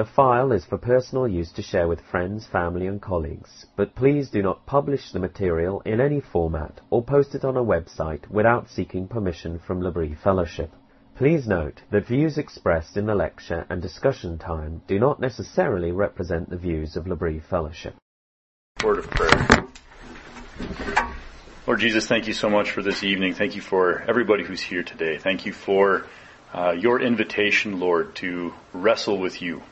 The file is for personal use to share with friends, family and colleagues, but please do not publish the material in any format or post it on a website without seeking permission from L'Abri Fellowship. Please note that views expressed in the lecture and discussion time do not necessarily represent the views of L'Abri Fellowship. Word of prayer. Lord Jesus, thank you so much for this evening. Thank you for everybody who's here today. Thank you for uh, your invitation, Lord, to wrestle with you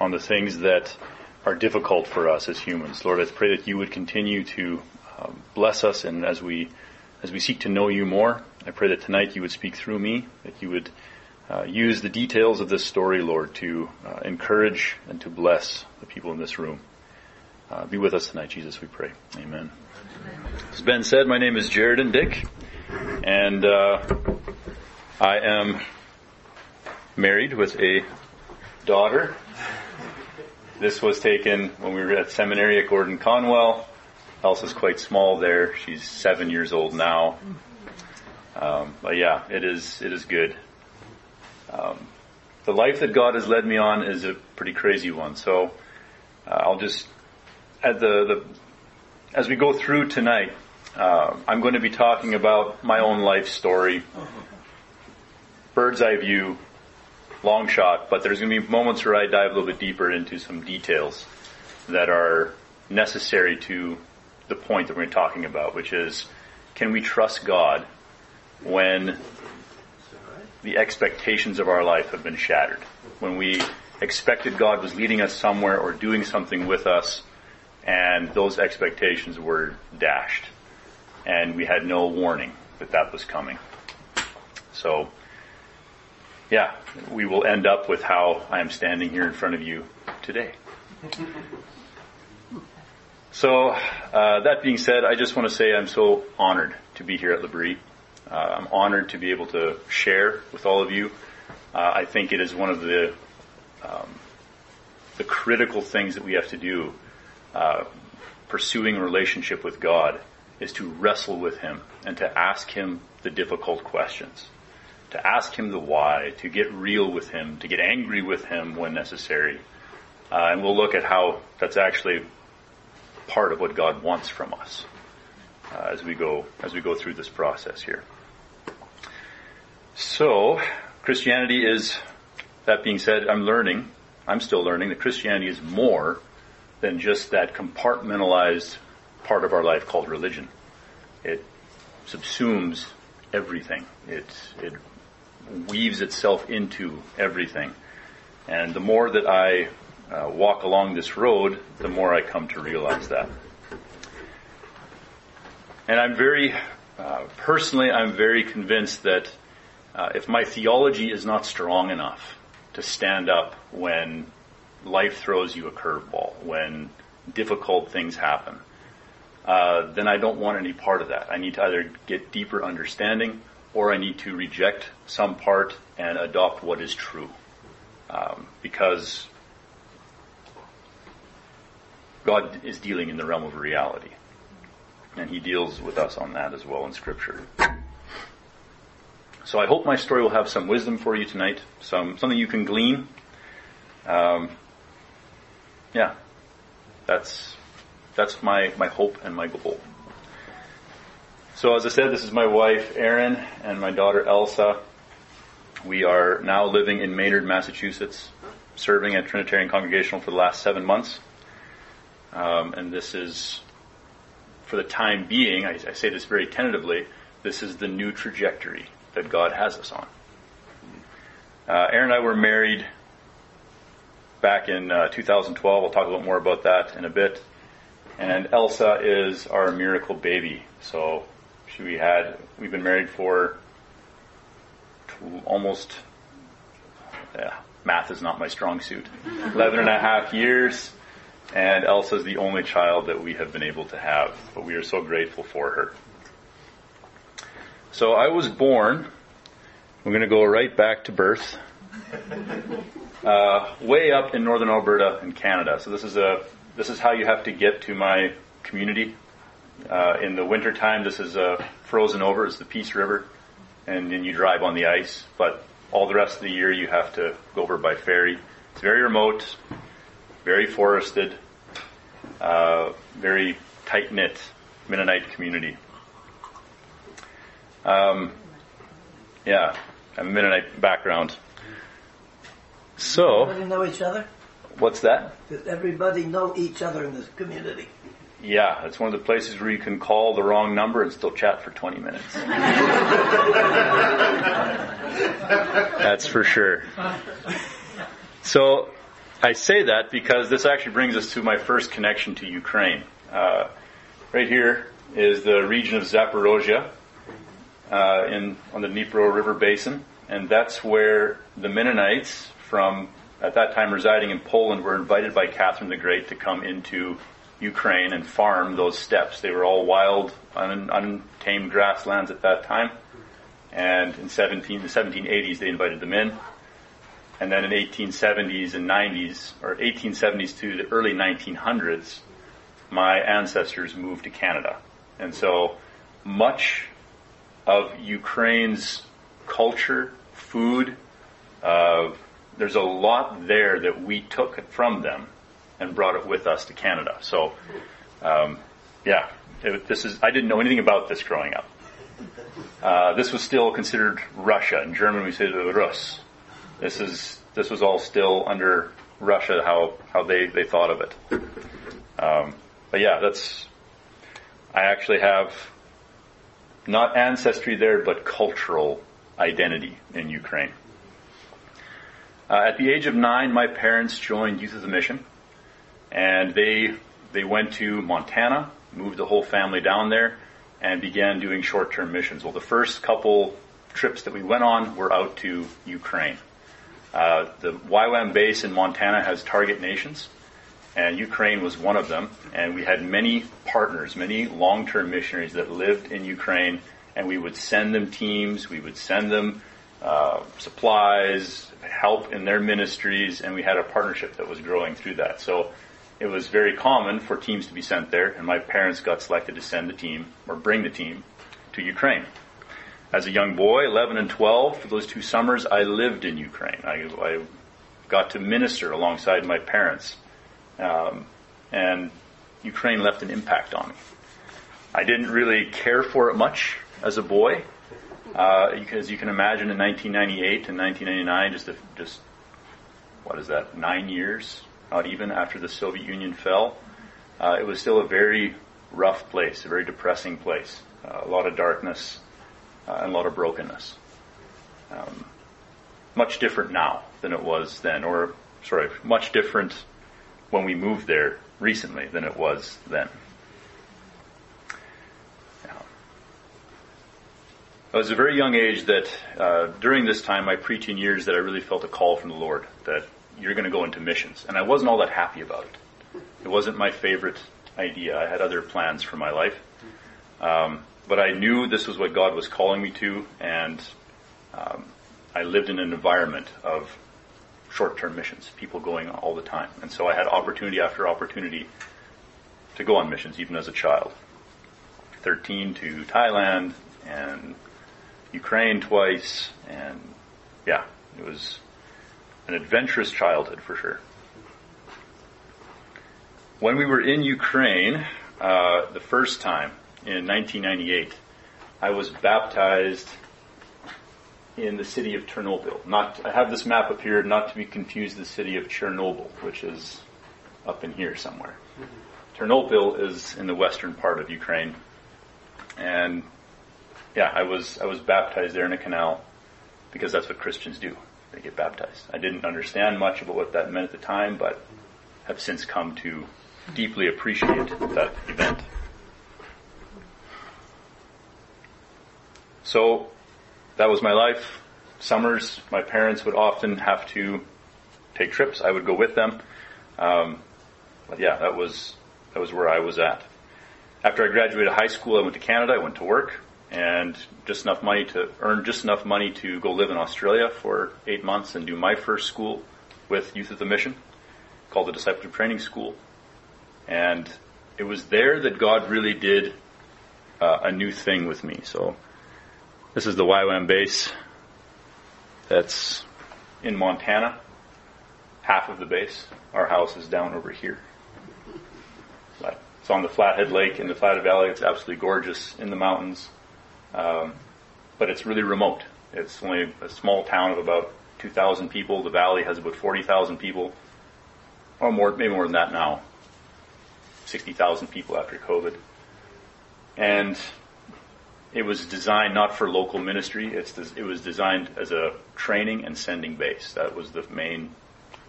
on the things that are difficult for us as humans. Lord, I pray that you would continue to um, bless us and as we as we seek to know you more, I pray that tonight you would speak through me, that you would uh, use the details of this story, Lord, to uh, encourage and to bless the people in this room. Uh, be with us tonight, Jesus, we pray. Amen. As Ben said, my name is Jeridan Dyck, and uh, I am married with a daughter this was taken when we were at seminary at Gordon Conwell. Elsa's quite small there. She's seven years old now. Um, but yeah, it is it is good. Um, the life that God has led me on is a pretty crazy one. So uh, I'll just at the, the as we go through tonight, uh, I'm going to be talking about my own life story, bird's eye view, long shot, but there's going to be moments where I dive a little bit deeper into some details that are necessary to the point that we're talking about, which is can we trust God when the expectations of our life have been shattered? When we expected God was leading us somewhere or doing something with us and those expectations were dashed and we had no warning that that was coming. So yeah, we will end up with how I am standing here in front of you today. So, uh, that being said, I just want to say I'm so honored to be here at L'Abri. Uh, I'm honored to be able to share with all of you. Uh, I think it is one of the um, the critical things that we have to do uh, pursuing a relationship with God is to wrestle with Him and to ask Him the difficult questions to ask him the why, to get real with him, to get angry with him when necessary. Uh, and we'll look at how that's actually part of what God wants from us uh, as we go as we go through this process here. So, Christianity is. That being said, I'm learning. I'm still learning that Christianity is more than just that compartmentalized part of our life called religion. It subsumes everything. It it weaves itself into everything. And the more that I uh, walk along this road, the more I come to realize that. And I'm very, uh, personally, I'm very convinced that uh, if my theology is not strong enough to stand up when life throws you a curveball, when difficult things happen, uh, then I don't want any part of that. I need to either get deeper understanding or I need to reject some part and adopt what is true. Um, because God is dealing in the realm of reality. And He deals with us on that as well in Scripture. So I hope my story will have some wisdom for you tonight, some something you can glean. Um, yeah, that's that's my my hope and my goal. So as I said, this is my wife, Erin, and my daughter, Elsa. We are now living in Maynard, Massachusetts, serving at Trinitarian Congregational for the last seven months. Um, and this is, for the time being, I, I, say this very tentatively, this is the new trajectory that God has us on. Uh, Erin and I were married back in uh, 2012. We'll talk a little more about that in a bit. And Elsa is our miracle baby. So we had, we've been married for almost, yeah, math is not my strong suit. 11 and a half years. And Elsa is the only child that we have been able to have, but we are so grateful for her. So I was born. We're going to go right back to birth. Uh, way up in northern Alberta in Canada. So this is a this is how you have to get to my community. Uh, in the wintertime, this is uh, frozen over. It's the Peace River, and then you drive on the ice. But all the rest of the year, you have to go over by ferry. It's very remote, very forested, uh, very tight knit Mennonite community. Um, yeah, I have a Mennonite background. So, Everybody know each other? what's that? Does everybody know each other in this community? Yeah, it's one of the places where you can call the wrong number and still chat for 20 minutes. That's for sure. So, I say that because this actually brings us to my first connection to Ukraine. Uh, right here is the region of Zaporozhye uh, in on the Dnipro River basin, and that's where the Mennonites from at that time residing in Poland were invited by Catherine the Great to come into Ukraine and farm those steppes. They were all wild, un, untamed grasslands at that time. And in 17, the 1780s, they invited them in. And then in 1870s and 90s, or 1870s to the early 1900s, my ancestors moved to Canada. And so much of Ukraine's culture, food, uh, there's a lot there that we took from them and brought it with us to Canada. So, um, yeah, it, this is. I didn't know anything about this growing up. Uh, this was still considered Russia. In German, we say the Rus. This is this was all still under Russia. How how they they thought of it. Um, but yeah, that's. I actually have not ancestry there, but cultural identity in Ukraine. Uh, at the age of nine, my parents joined Youth With A Mission, and they they went to Montana, moved the whole family down there, and began doing short-term missions. Well, the first couple trips that we went on were out to Ukraine. Uh, the YWAM base in Montana has target nations, and Ukraine was one of them. And we had many partners, many long-term missionaries that lived in Ukraine, and we would send them teams, we would send them uh, supplies, help in their ministries, and we had a partnership that was growing through that. So it was very common for teams to be sent there, and my parents got selected to send the team or bring the team to Ukraine. As a young boy, 11 and 12, for those two summers, I lived in Ukraine. I, I got to minister alongside my parents, um, and Ukraine left an impact on me. I didn't really care for it much as a boy. Uh, because you can imagine in 1998 and 1999, just a, just what is that, nine years, not even after the Soviet Union fell, uh, it was still a very rough place, a very depressing place, uh, a lot of darkness uh, and a lot of brokenness. Um, much different now than it was then, or sorry, much different when we moved there recently than it was then. It was a very young age that uh, during this time, my preaching years, that I really felt a call from the Lord that you're going to go into missions. And I wasn't all that happy about it. It wasn't my favorite idea. I had other plans for my life. Um, but I knew this was what God was calling me to, and um, I lived in an environment of short-term missions, people going all the time. And so I had opportunity after opportunity to go on missions, even as a child. 13 to Thailand and Ukraine twice, and yeah, it was an adventurous childhood for sure. When we were in Ukraine, uh, the first time in 1998, I was baptized in the city of Chernobyl. Not, I have this map up here, not to be confused with the city of Chernobyl, which is up in here somewhere. Chernobyl is in the western part of Ukraine, and yeah, I was I was baptized there in a canal because that's what Christians do. They get baptized. I didn't understand much about what that meant at the time, but have since come to deeply appreciate that event. So that was my life. Summers, my parents would often have to take trips. I would go with them. Um, but yeah, that was that was where I was at. After I graduated high school, I went to Canada. I went to work and just enough money to earn just enough money to go live in Australia for eight months and do my first school with Youth With A Mission called the Discipleship Training School. And it was there that God really did uh, a new thing with me. So this is the YWAM base that's in Montana, half of the base. Our house is down over here. It's on the Flathead Lake in the Flathead Valley. It's absolutely gorgeous in the mountains. Um, but it's really remote. It's only a small town of about 2,000 people. The valley has about 40,000 people, or more, maybe more than that now. 60,000 people after COVID. And it was designed not for local ministry. It's, it was designed as a training and sending base. That was the main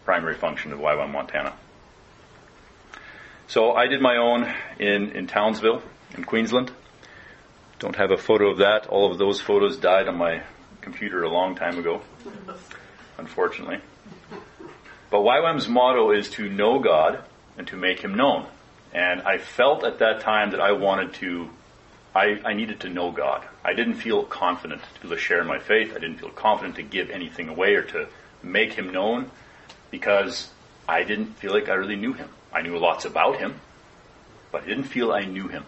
primary function of YWAM Montana. So I did my own in, in Townsville, in Queensland. Don't have a photo of that. All of those photos died on my computer a long time ago, unfortunately. But YWAM's motto is to know God and to make Him known. And I felt at that time that I wanted to, I, I needed to know God. I didn't feel confident to share my faith. I didn't feel confident to give anything away or to make Him known because I didn't feel like I really knew Him. I knew lots about him, but I didn't feel I knew him.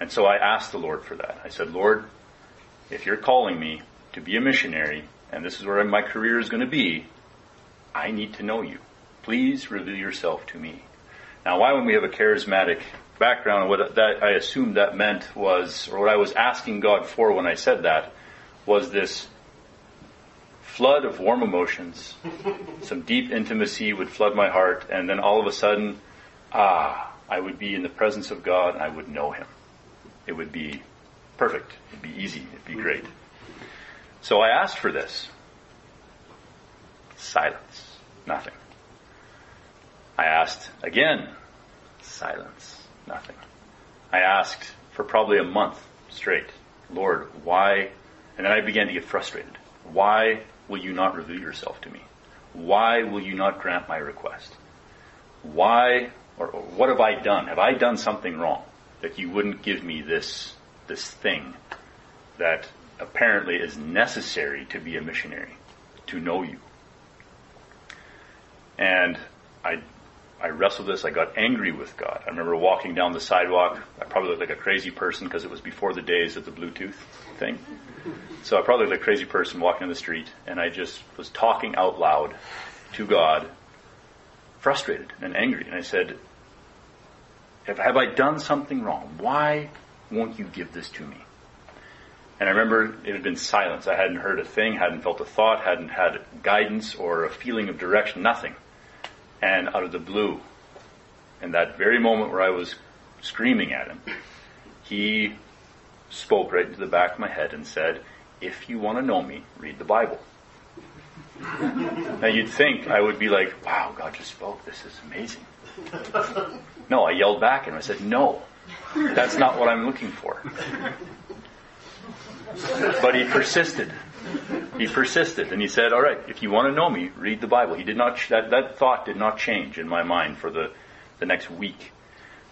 And so I asked the Lord for that. I said, Lord, if you're calling me to be a missionary, and this is where my career is going to be, I need to know you. Please reveal yourself to me. Now, YWAM we have a charismatic background, what that I assumed that meant was, or what I was asking God for when I said that, was this flood of warm emotions. Some deep intimacy would flood my heart, and then all of a sudden, ah, I would be in the presence of God and I would know Him. It would be perfect. It'd be easy. It'd be mm-hmm. great. So I asked for this. Silence. Nothing. I asked again. Silence. Nothing. I asked for probably a month straight. Lord, why? And then I began to get frustrated. Why will you not reveal yourself to me? Why will you not grant my request? Why, or, or what have I done? Have I done something wrong that you wouldn't give me this, this thing that apparently is necessary to be a missionary, to know you? And I, I wrestled this. I got angry with God. I remember walking down the sidewalk. I probably looked like a crazy person because it was before the days of the Bluetooth thing. So I probably looked like a crazy person walking in the street, and I just was talking out loud to God, frustrated and angry. And I said, have, I done something wrong? Why won't you give this to me? And I remember it had been silence. I hadn't heard a thing, hadn't felt a thought, hadn't had guidance or a feeling of direction, nothing. And out of the blue, in that very moment where I was screaming at him, he spoke right into the back of my head and said, if you want to know me, read the Bible. now you'd think I would be like, wow, God just spoke. This is amazing. No, I yelled back and I said, no, that's not what I'm looking for. But he persisted. He persisted and he said, all right, if you want to know me, read the Bible. He did not, that, that thought did not change in my mind for the, the next week.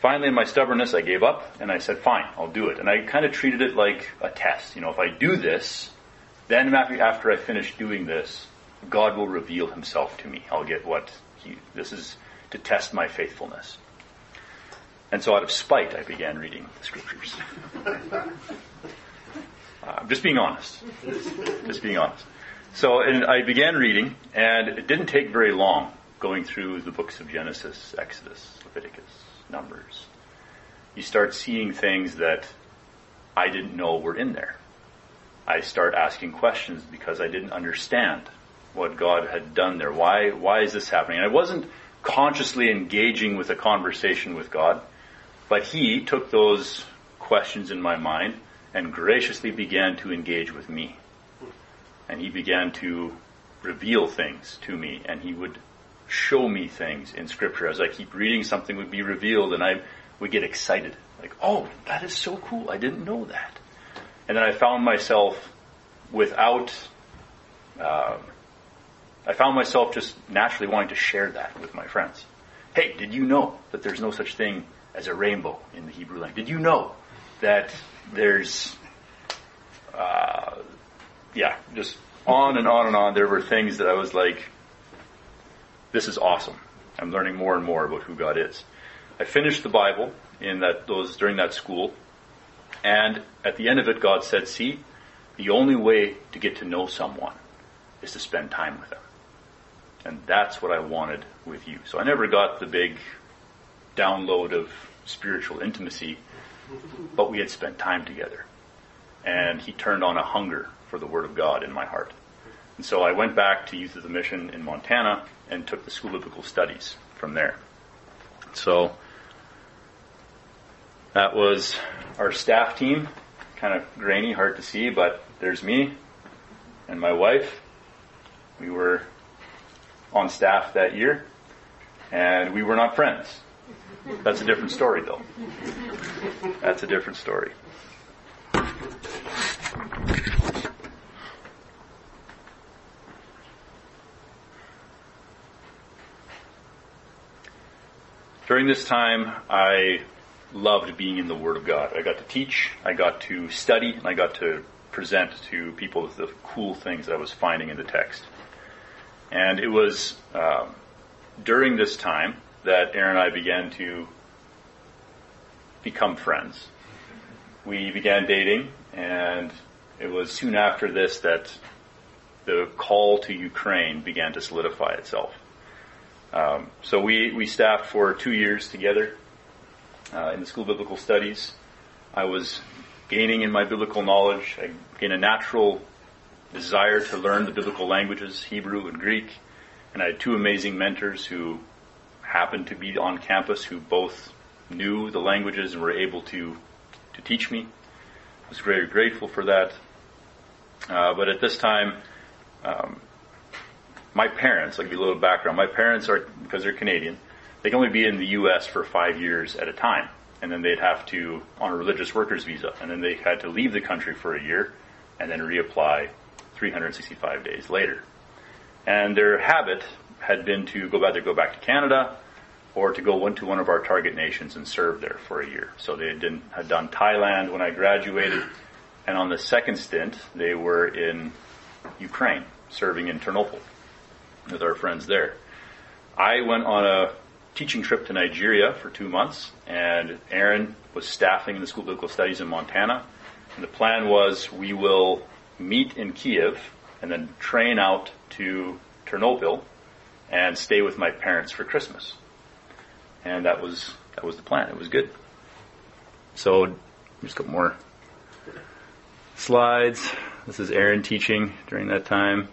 Finally, in my stubbornness, I gave up and I said, fine, I'll do it. And I kind of treated it like a test. You know, if I do this, then after, after I finish doing this, God will reveal himself to me. I'll get what he, this is to test my faithfulness. And so out of spite, I began reading the scriptures. uh, just being honest. Just being honest. So, and I began reading, and it didn't take very long going through the books of Genesis, Exodus, Leviticus, Numbers. You start seeing things that I didn't know were in there. I start asking questions because I didn't understand what God had done there. Why, why is this happening? And I wasn't consciously engaging with a conversation with God, but He took those questions in my mind and graciously began to engage with me. And He began to reveal things to me, and He would show me things in scripture. As I keep reading, something would be revealed and I would get excited. Like, oh, that is so cool. I didn't know that. And then I found myself without, uh, I found myself just naturally wanting to share that with my friends. Hey, did you know that there's no such thing as a rainbow in the Hebrew language? Did you know that there's uh, yeah, just on and on and on. There were things that I was like, this is awesome. I'm learning more and more about who God is. I finished the Bible in that those during that school, and at the end of it, God said, "See, the only way to get to know someone is to spend time with them." And that's what I wanted with you. So I never got the big download of spiritual intimacy, but we had spent time together. And he turned on a hunger for the Word of God in my heart. And so I went back to Youth With A Mission in Montana and took the School of Biblical Studies from there. So that was our staff team. Kind of grainy, hard to see, but there's me and my wife. We were on staff that year, and we were not friends. That's a different story, though. That's a different story. During this time, I loved being in the Word of God. I got to teach, I got to study, and I got to present to people the cool things that I was finding in the text. And it was um, during this time that Erin and I began to become friends. We began dating, and it was soon after this that the call to Ukraine began to solidify itself. Um, so we, we staffed for two years together uh, in the School of Biblical Studies. I was gaining in my biblical knowledge. I gained a natural desire to learn the biblical languages, Hebrew and Greek. And I had two amazing mentors who happened to be on campus who both knew the languages and were able to, to teach me. I was very grateful for that. Uh, but at this time, um, my parents, I'll give you a little background. My parents are, because they're Canadian, they can only be in the U.S. for five years at a time. And then they'd have to, on a religious workers visa, and then they had to leave the country for a year and then reapply 365 days later. And their habit had been to go either go back to Canada or to go into one of our target nations and serve there for a year. So they had, done, had done Thailand when I graduated, and on the second stint, they were in Ukraine, serving in Ternopil with our friends there. I went on a teaching trip to Nigeria for two months, and Erin was staffing in the School of Biblical Studies in Montana. And the plan was we will meet in Kiev and then train out to Ternopil and stay with my parents for Christmas. And that was that was the plan. It was good. So just got more slides. This is Erin teaching during that time.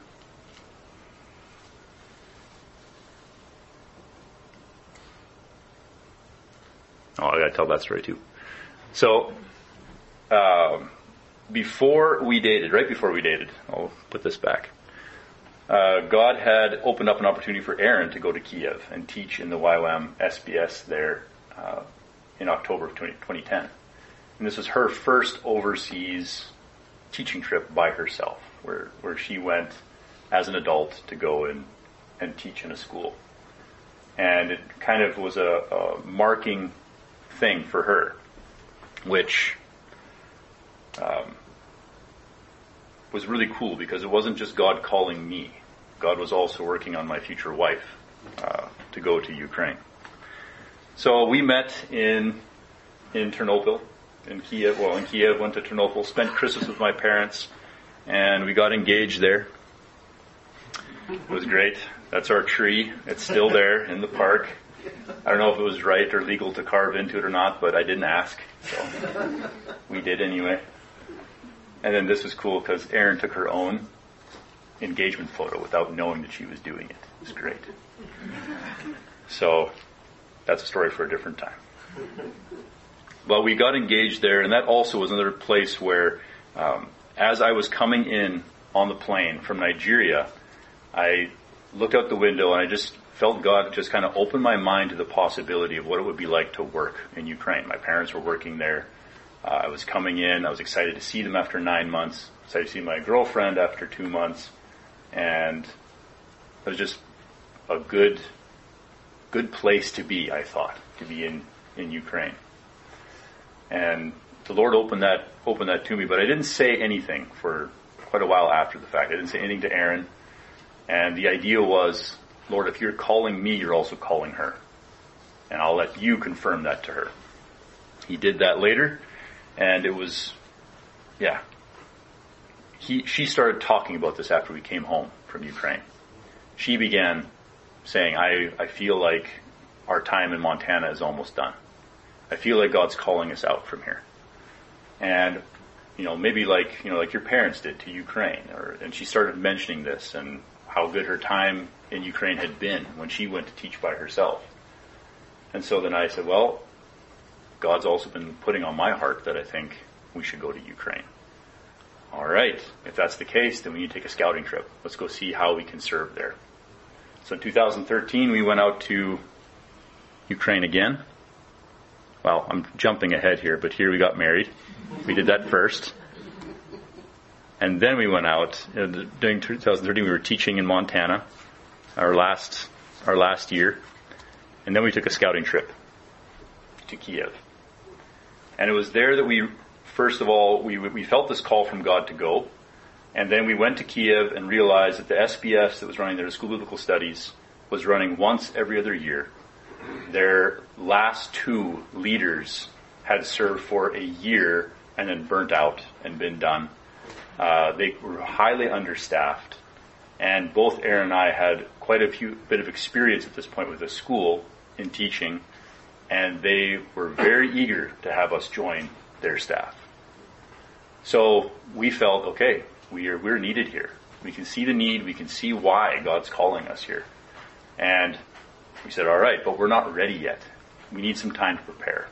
Oh, I gotta tell that story too. So, um, before we dated, right before we dated, I'll put this back. Uh, God had opened up an opportunity for Erin to go to Kiev and teach in the YWAM SBS there uh, in October of 20, 2010. And this was her first overseas teaching trip by herself, where, where she went as an adult to go and, and teach in a school. And it kind of was a, a marking thing for her, which um, was really cool because it wasn't just God calling me. God was also working on my future wife uh, to go to Ukraine. So we met in in Ternopil, in Kiev. Well, in Kiev, went to Ternopil, spent Christmas with my parents, and we got engaged there. It was great. That's our tree. It's still there in the park. I don't know if it was right or legal to carve into it or not, but I didn't ask, so we did anyway. And then this was cool because Erin took her own engagement photo without knowing that she was doing it. It was great. So that's a story for a different time. But we got engaged there, and that also was another place where, um, as I was coming in on the plane from Nigeria, I looked out the window and I just felt God just kind of open my mind to the possibility of what it would be like to work in Ukraine. My parents were working there. Uh, I was coming in. I was excited to see them after nine months. Excited to see my girlfriend after two months, and it was just a good, good place to be. I thought to be in in Ukraine, and the Lord opened that opened that to me, but I didn't say anything for quite a while after the fact. I didn't say anything to Erin, and the idea was, Lord, if you're calling me, you're also calling her, and I'll let you confirm that to her. He did that later, and it was, yeah. He she started talking about this after we came home from Ukraine. She began saying, I, I feel like our time in Montana is almost done. I feel like God's calling us out from here. And, you know, maybe like, you know, like your parents did to Ukraine or, and she started mentioning this and how good her time in Ukraine had been when she went to teach by herself. And so then I said, well, God's also been putting on my heart that I think we should go to Ukraine. All right. If that's the case, then we need to take a scouting trip. Let's go see how we can serve there. So in 2013, we went out to Ukraine again. Well, I'm jumping ahead here, but here we got married. We did that first. And then we went out. Uh, during 2013, we were teaching in Montana, our last, our last year. And then we took a scouting trip to Kiev. And it was there that we, first of all, we, we felt this call from God to go. And then we went to Kiev and realized that the SBS that was running there, the School Biblical Studies, was running once every other year. Their last two leaders had served for a year and then burnt out and been done. Uh, they were highly understaffed, and both Erin and I had quite a few bit of experience at this point with the school in teaching, and they were very eager to have us join their staff. So we felt okay, we are, we're needed here. We can see the need. We can see why God's calling us here. And we said, all right, but we're not ready yet. We need some time to prepare.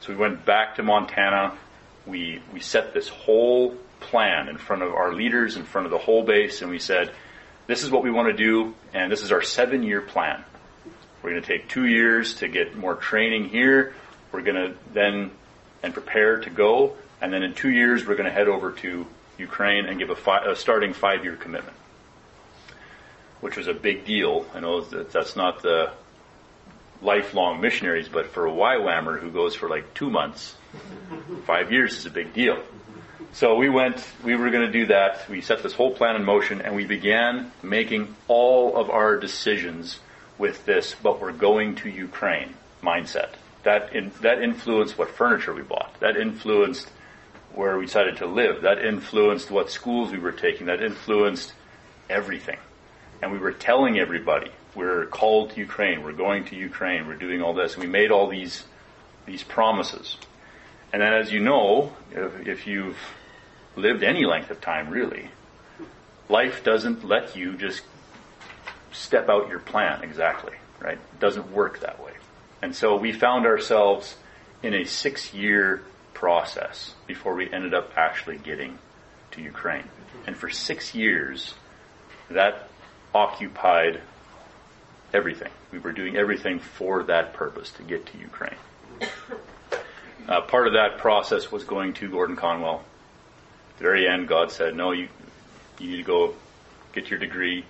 So we went back to Montana. We, we set this whole plan in front of our leaders, in front of the whole base, and we said, this is what we want to do, and this is our seven year plan. We're going to take two years to get more training here. We're going to then, and prepare to go, and then in two years we're going to head over to Ukraine and give a, fi- a starting five-year commitment, which was a big deal. I know that that's not the lifelong missionaries, but for a YWAMer who goes for like two months, five years is a big deal. So we went, we were going to do that. We set this whole plan in motion and we began making all of our decisions with this, but we're going to Ukraine mindset. That, in, that influenced what furniture we bought. That influenced where we decided to live. That influenced what schools we were taking. That influenced everything. And we were telling everybody, we're called to Ukraine, we're going to Ukraine, we're doing all this. We made all these, these promises. And then as you know, if, if you've lived any length of time really, life doesn't let you just step out your plan exactly, right? It doesn't work that way. And so we found ourselves in a six year process before we ended up actually getting to Ukraine. And for six years, that occupied everything. We were doing everything for that purpose to get to Ukraine. Uh, part of that process was going to Gordon Conwell. At the very end, God said, "No, you you need to go get your degree,"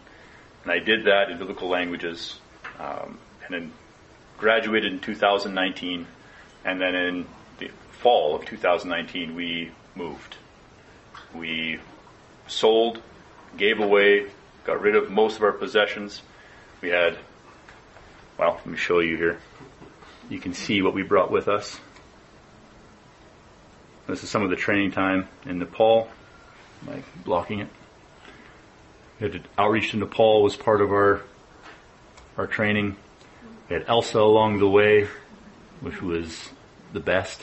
and I did that in biblical languages, um, and then graduated in 2019, and then in fall of 2019, we moved. We sold, gave away, got rid of most of our possessions. We had, well, let me show you here. You can see what we brought with us. This is some of the training time in Nepal. Am I blocking it? We had outreach to Nepal was part of our our training. We had Elsa along the way, which was the best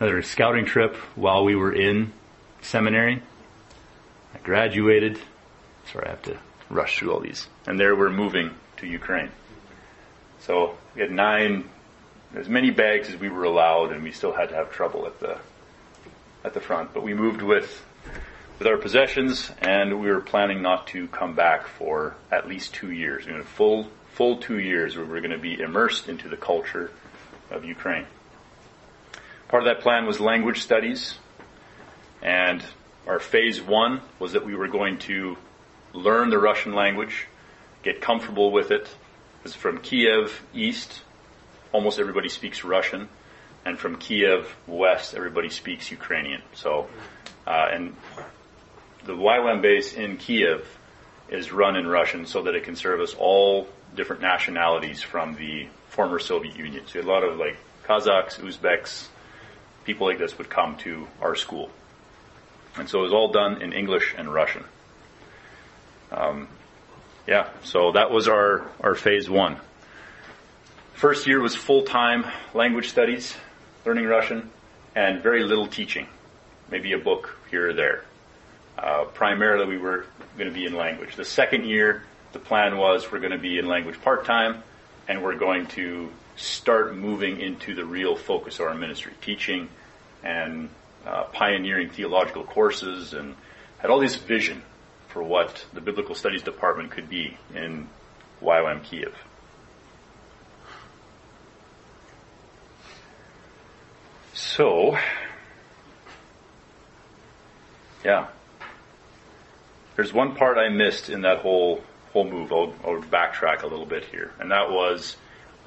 another scouting trip while we were in seminary. I graduated. Sorry, I have to rush through all these. And there we're moving to Ukraine. So we had nine, as many bags as we were allowed, and we still had to have trouble at the at the front. But we moved with with our possessions, and we were planning not to come back for at least two years. We had full full two years where we were going to be immersed into the culture of Ukraine. Part of that plan was language studies. And our phase one was that we were going to learn the Russian language, get comfortable with it. Because from Kiev east, almost everybody speaks Russian. and from Kiev west, everybody speaks Ukrainian. So, uh, and the YWAM base in Kiev is run in Russian so that it can service all different nationalities from the former Soviet Union. So a lot of like Kazakhs, Uzbeks, people like this would come to our school. And so it was all done in English and Russian. Um, yeah, so that was our, our phase one. First year was full-time language studies, learning Russian, and very little teaching. Maybe a book here or there. Uh, primarily we were going to be in language. The second year, the plan was we're going to be in language part-time, and we're going to start moving into the real focus of our ministry, teaching and uh, pioneering theological courses, and had all this vision for what the biblical studies department could be in YWAM Kiev. So, yeah, there's one part I missed in that whole whole move. I'll, I'll backtrack a little bit here, and that was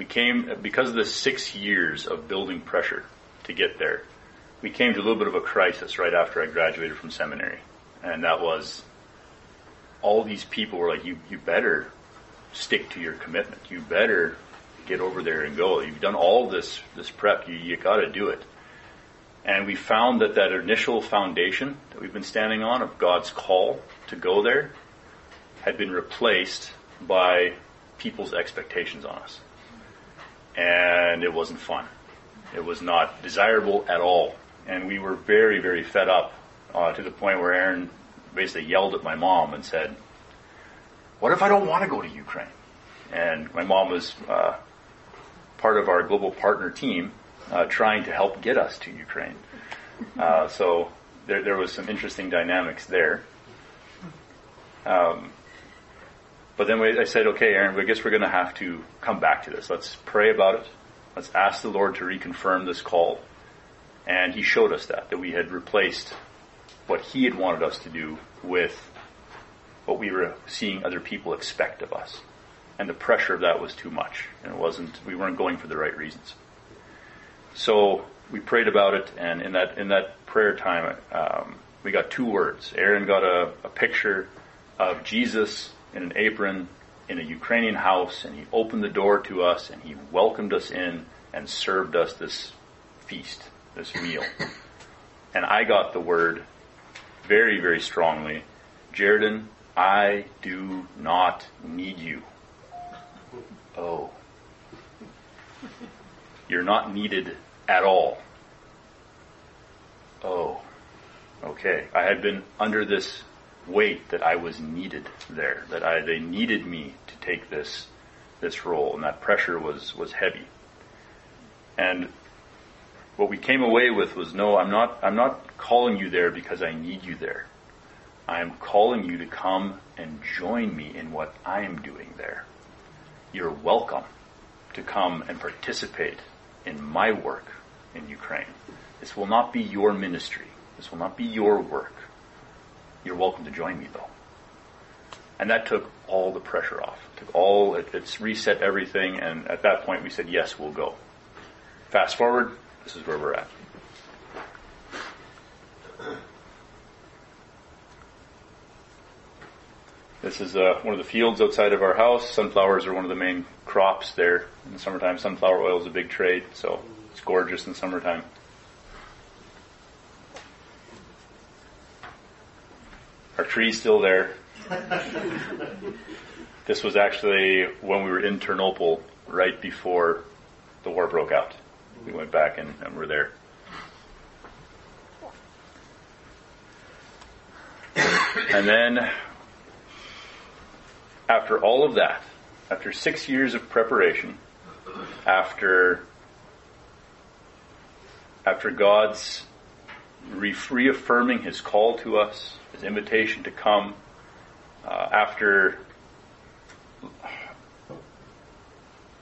we came because of the six years of building pressure to get there. We came to a little bit of a crisis right after I graduated from seminary, and that was all these people were like, "You you better stick to your commitment. You better get over there and go. You've done all this this prep. You you got to do it." And we found that that initial foundation that we've been standing on of God's call to go there had been replaced by people's expectations on us. And it wasn't fun. It was not desirable at all. And we were very, very fed up uh, to the point where Erin basically yelled at my mom and said, What if I don't want to go to Ukraine? And my mom was uh, part of our global partner team uh, trying to help get us to Ukraine. Uh, so there, there was some interesting dynamics there. Um, but then we, I said, okay, Erin, I guess we're going to have to come back to this. Let's pray about it. Let's ask the Lord to reconfirm this call. And He showed us that, that we had replaced what He had wanted us to do with what we were seeing other people expect of us. And the pressure of that was too much. And it wasn't, we weren't going for the right reasons. So we prayed about it, and in that, in that prayer time, um, we got two words. Erin got a, a picture of Jesus in an apron in a Ukrainian house, and he opened the door to us, and he welcomed us in and served us this feast, this meal. And I got the word very, very strongly, Jeridan, I do not need you. Oh. You're not needed at all. Oh. Okay. I had been under this weight that I was needed there, that I, they needed me to take this, this role, and that pressure was, was heavy. And what we came away with was, no, I'm not, I'm not calling you there because I need you there. I am calling you to come and join me in what I am doing there. You're welcome to come and participate in my work in Ukraine. This will not be your ministry. This will not be your work. You're welcome to join me though. And that took all the pressure off. It took all, it, it's reset everything, and at that point we said, yes, we'll go. Fast forward, this is where we're at. This is uh, one of the fields outside of our house. Sunflowers are one of the main crops there in the summertime. Sunflower oil is a big trade, so it's gorgeous in summertime. Our tree's still there. this was actually when we were in Ternopil right before the war broke out. We went back and, and were there. And then, after all of that, after six years of preparation, after after God's reaffirming His call to us, his invitation to come uh, after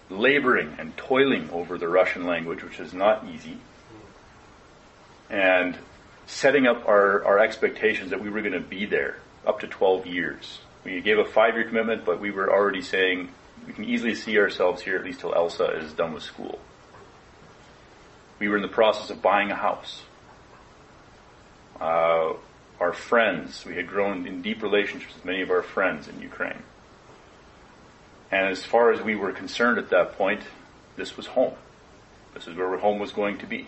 laboring and toiling over the Russian language, which is not easy, and setting up our, our expectations that we were going to be there up to 12 years. We gave a five year commitment, but we were already saying we can easily see ourselves here at least till Elsa is done with school. We were in the process of buying a house. Uh, our friends, we had grown in deep relationships with many of our friends in Ukraine. And as far as we were concerned at that point, this was home. This is where home was going to be.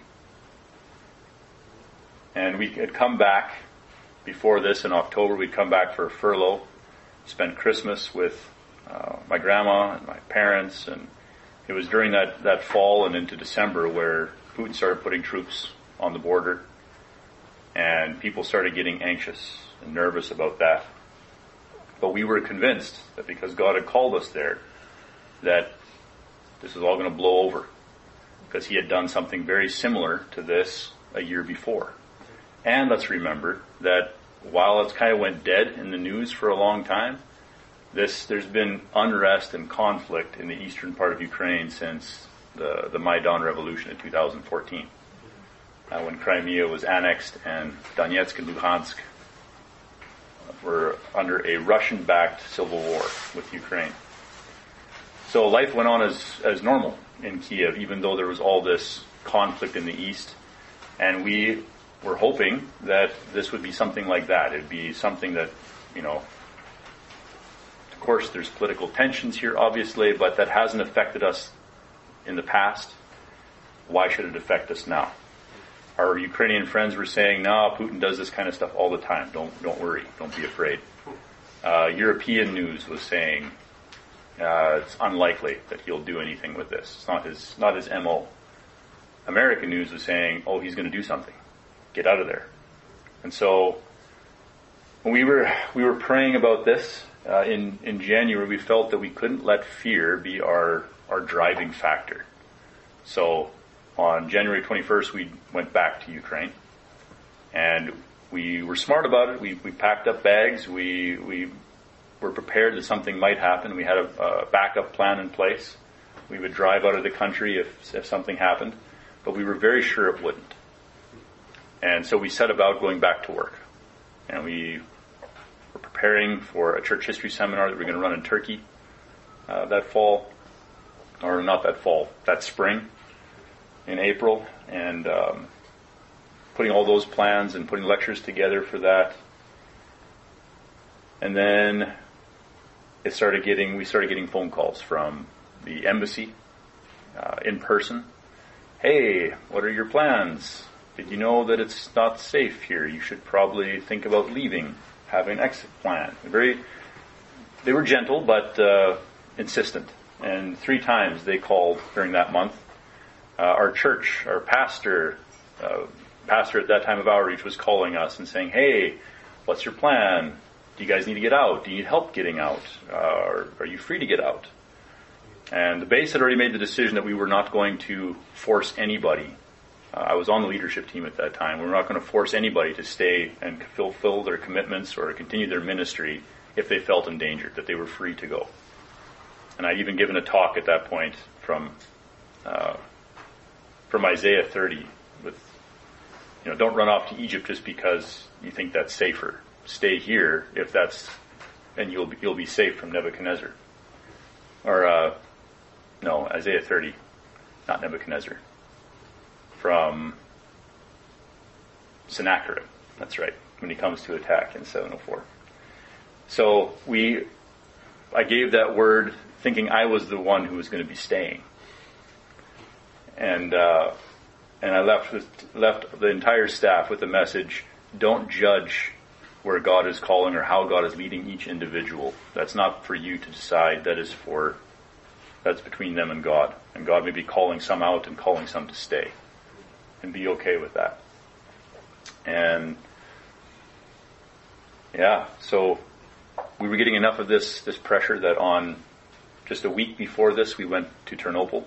And we had come back before this in October. We'd come back for a furlough, spent Christmas with uh, my grandma and my parents, and it was during that, that fall and into December where Putin started putting troops on the border, and people started getting anxious and nervous about that. But we were convinced that because God had called us there, that this was all going to blow over. Because he had done something very similar to this a year before. And let's remember that while it's kind of went dead in the news for a long time, this there's been unrest and conflict in the eastern part of Ukraine since the, the Maidan revolution in 2014, uh, when Crimea was annexed and Donetsk and Luhansk were under a Russian-backed civil war with Ukraine. So life went on as, as normal in Kiev, even though there was all this conflict in the east. And we were hoping that this would be something like that. It'd be something that, you know, of course there's political tensions here, obviously, but that hasn't affected us in the past. Why should it affect us now? Our Ukrainian friends were saying, no, Putin does this kind of stuff all the time. Don't, don't worry. Don't be afraid. Uh, European news was saying, uh, it's unlikely that he'll do anything with this. It's not his, not his MO. American news was saying, oh, he's going to do something. Get out of there. And so, we were, we were praying about this, uh, in, in January, we felt that we couldn't let fear be our, our driving factor. So, on January 21st, we went back to Ukraine. And we were smart about it. We, we packed up bags. We, we were prepared that something might happen. We had a, a backup plan in place. We would drive out of the country if, if something happened, but we were very sure it wouldn't. And so we set about going back to work. And we were preparing for a church history seminar that we are going to run in Turkey uh, that fall, or not that fall, that spring in April, and um, putting all those plans and putting lectures together for that. And then it started getting, we started getting phone calls from the embassy uh, in person. Hey, what are your plans? Did you know that it's not safe here? You should probably think about leaving. Have an exit plan. Very, they were gentle but uh, insistent. And three times they called during that month. Uh, our church, our pastor, uh, pastor at that time of outreach was calling us and saying, "Hey, what's your plan? Do you guys need to get out? Do you need help getting out? Uh, are you free to get out?" And the base had already made the decision that we were not going to force anybody. Uh, I was on the leadership team at that time. We were not going to force anybody to stay and fulfill their commitments or continue their ministry if they felt endangered, that they were free to go. And I'd even given a talk at that point from uh, from Isaiah 30 with you know, don't run off to Egypt just because you think that's safer. Stay here if that's, and you'll be, you'll be safe from Nebuchadnezzar. Or, uh, no, Isaiah 30, not Nebuchadnezzar. From Sennacherib. That's right. When he comes to attack in 704. So we, I gave that word thinking I was the one who was going to be staying. And, uh, and I left with, left the entire staff with the message: Don't judge where God is calling or how God is leading each individual. That's not for you to decide. That is for that's between them and God. And God may be calling some out and calling some to stay, and be okay with that. And yeah, so we were getting enough of this this pressure that on just a week before this, we went to Ternopil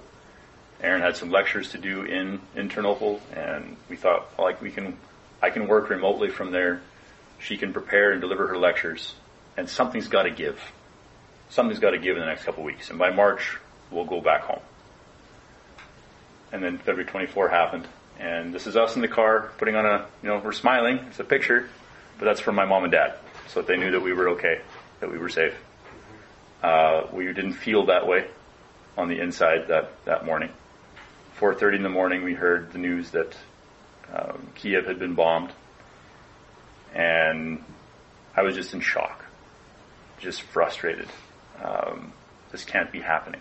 Erin had some lectures to do in, in Ternopil, and we thought, like, we can, I can work remotely from there. She can prepare and deliver her lectures, and something's got to give. Something's got to give in the next couple weeks, and by March, we'll go back home. And then February 24 happened, and this is us in the car putting on a, you know, we're smiling. It's a picture, but that's from my mom and dad, so that they knew that we were okay, that we were safe. Uh, we didn't feel that way on the inside that, that morning. 4:30 in the morning, we heard the news that um, Kiev had been bombed, and I was just in shock, just frustrated. Um, this can't be happening.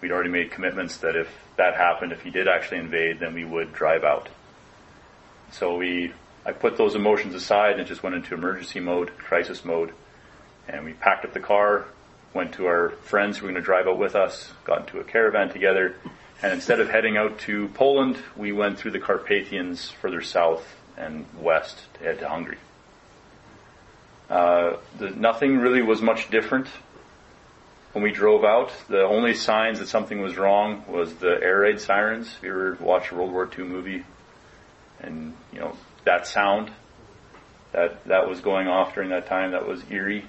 We'd already made commitments that if that happened, if he did actually invade, then we would drive out. So we, I put those emotions aside and just went into emergency mode, crisis mode, and we packed up the car, went to our friends who were going to drive out with us, got into a caravan together, and instead of heading out to Poland, we went through the Carpathians further south and west to head to Hungary. Uh, the, nothing really was much different when we drove out. The only signs that something was wrong was the air raid sirens. If you ever watched a World War II movie, and you know that sound that that was going off during that time, that was eerie,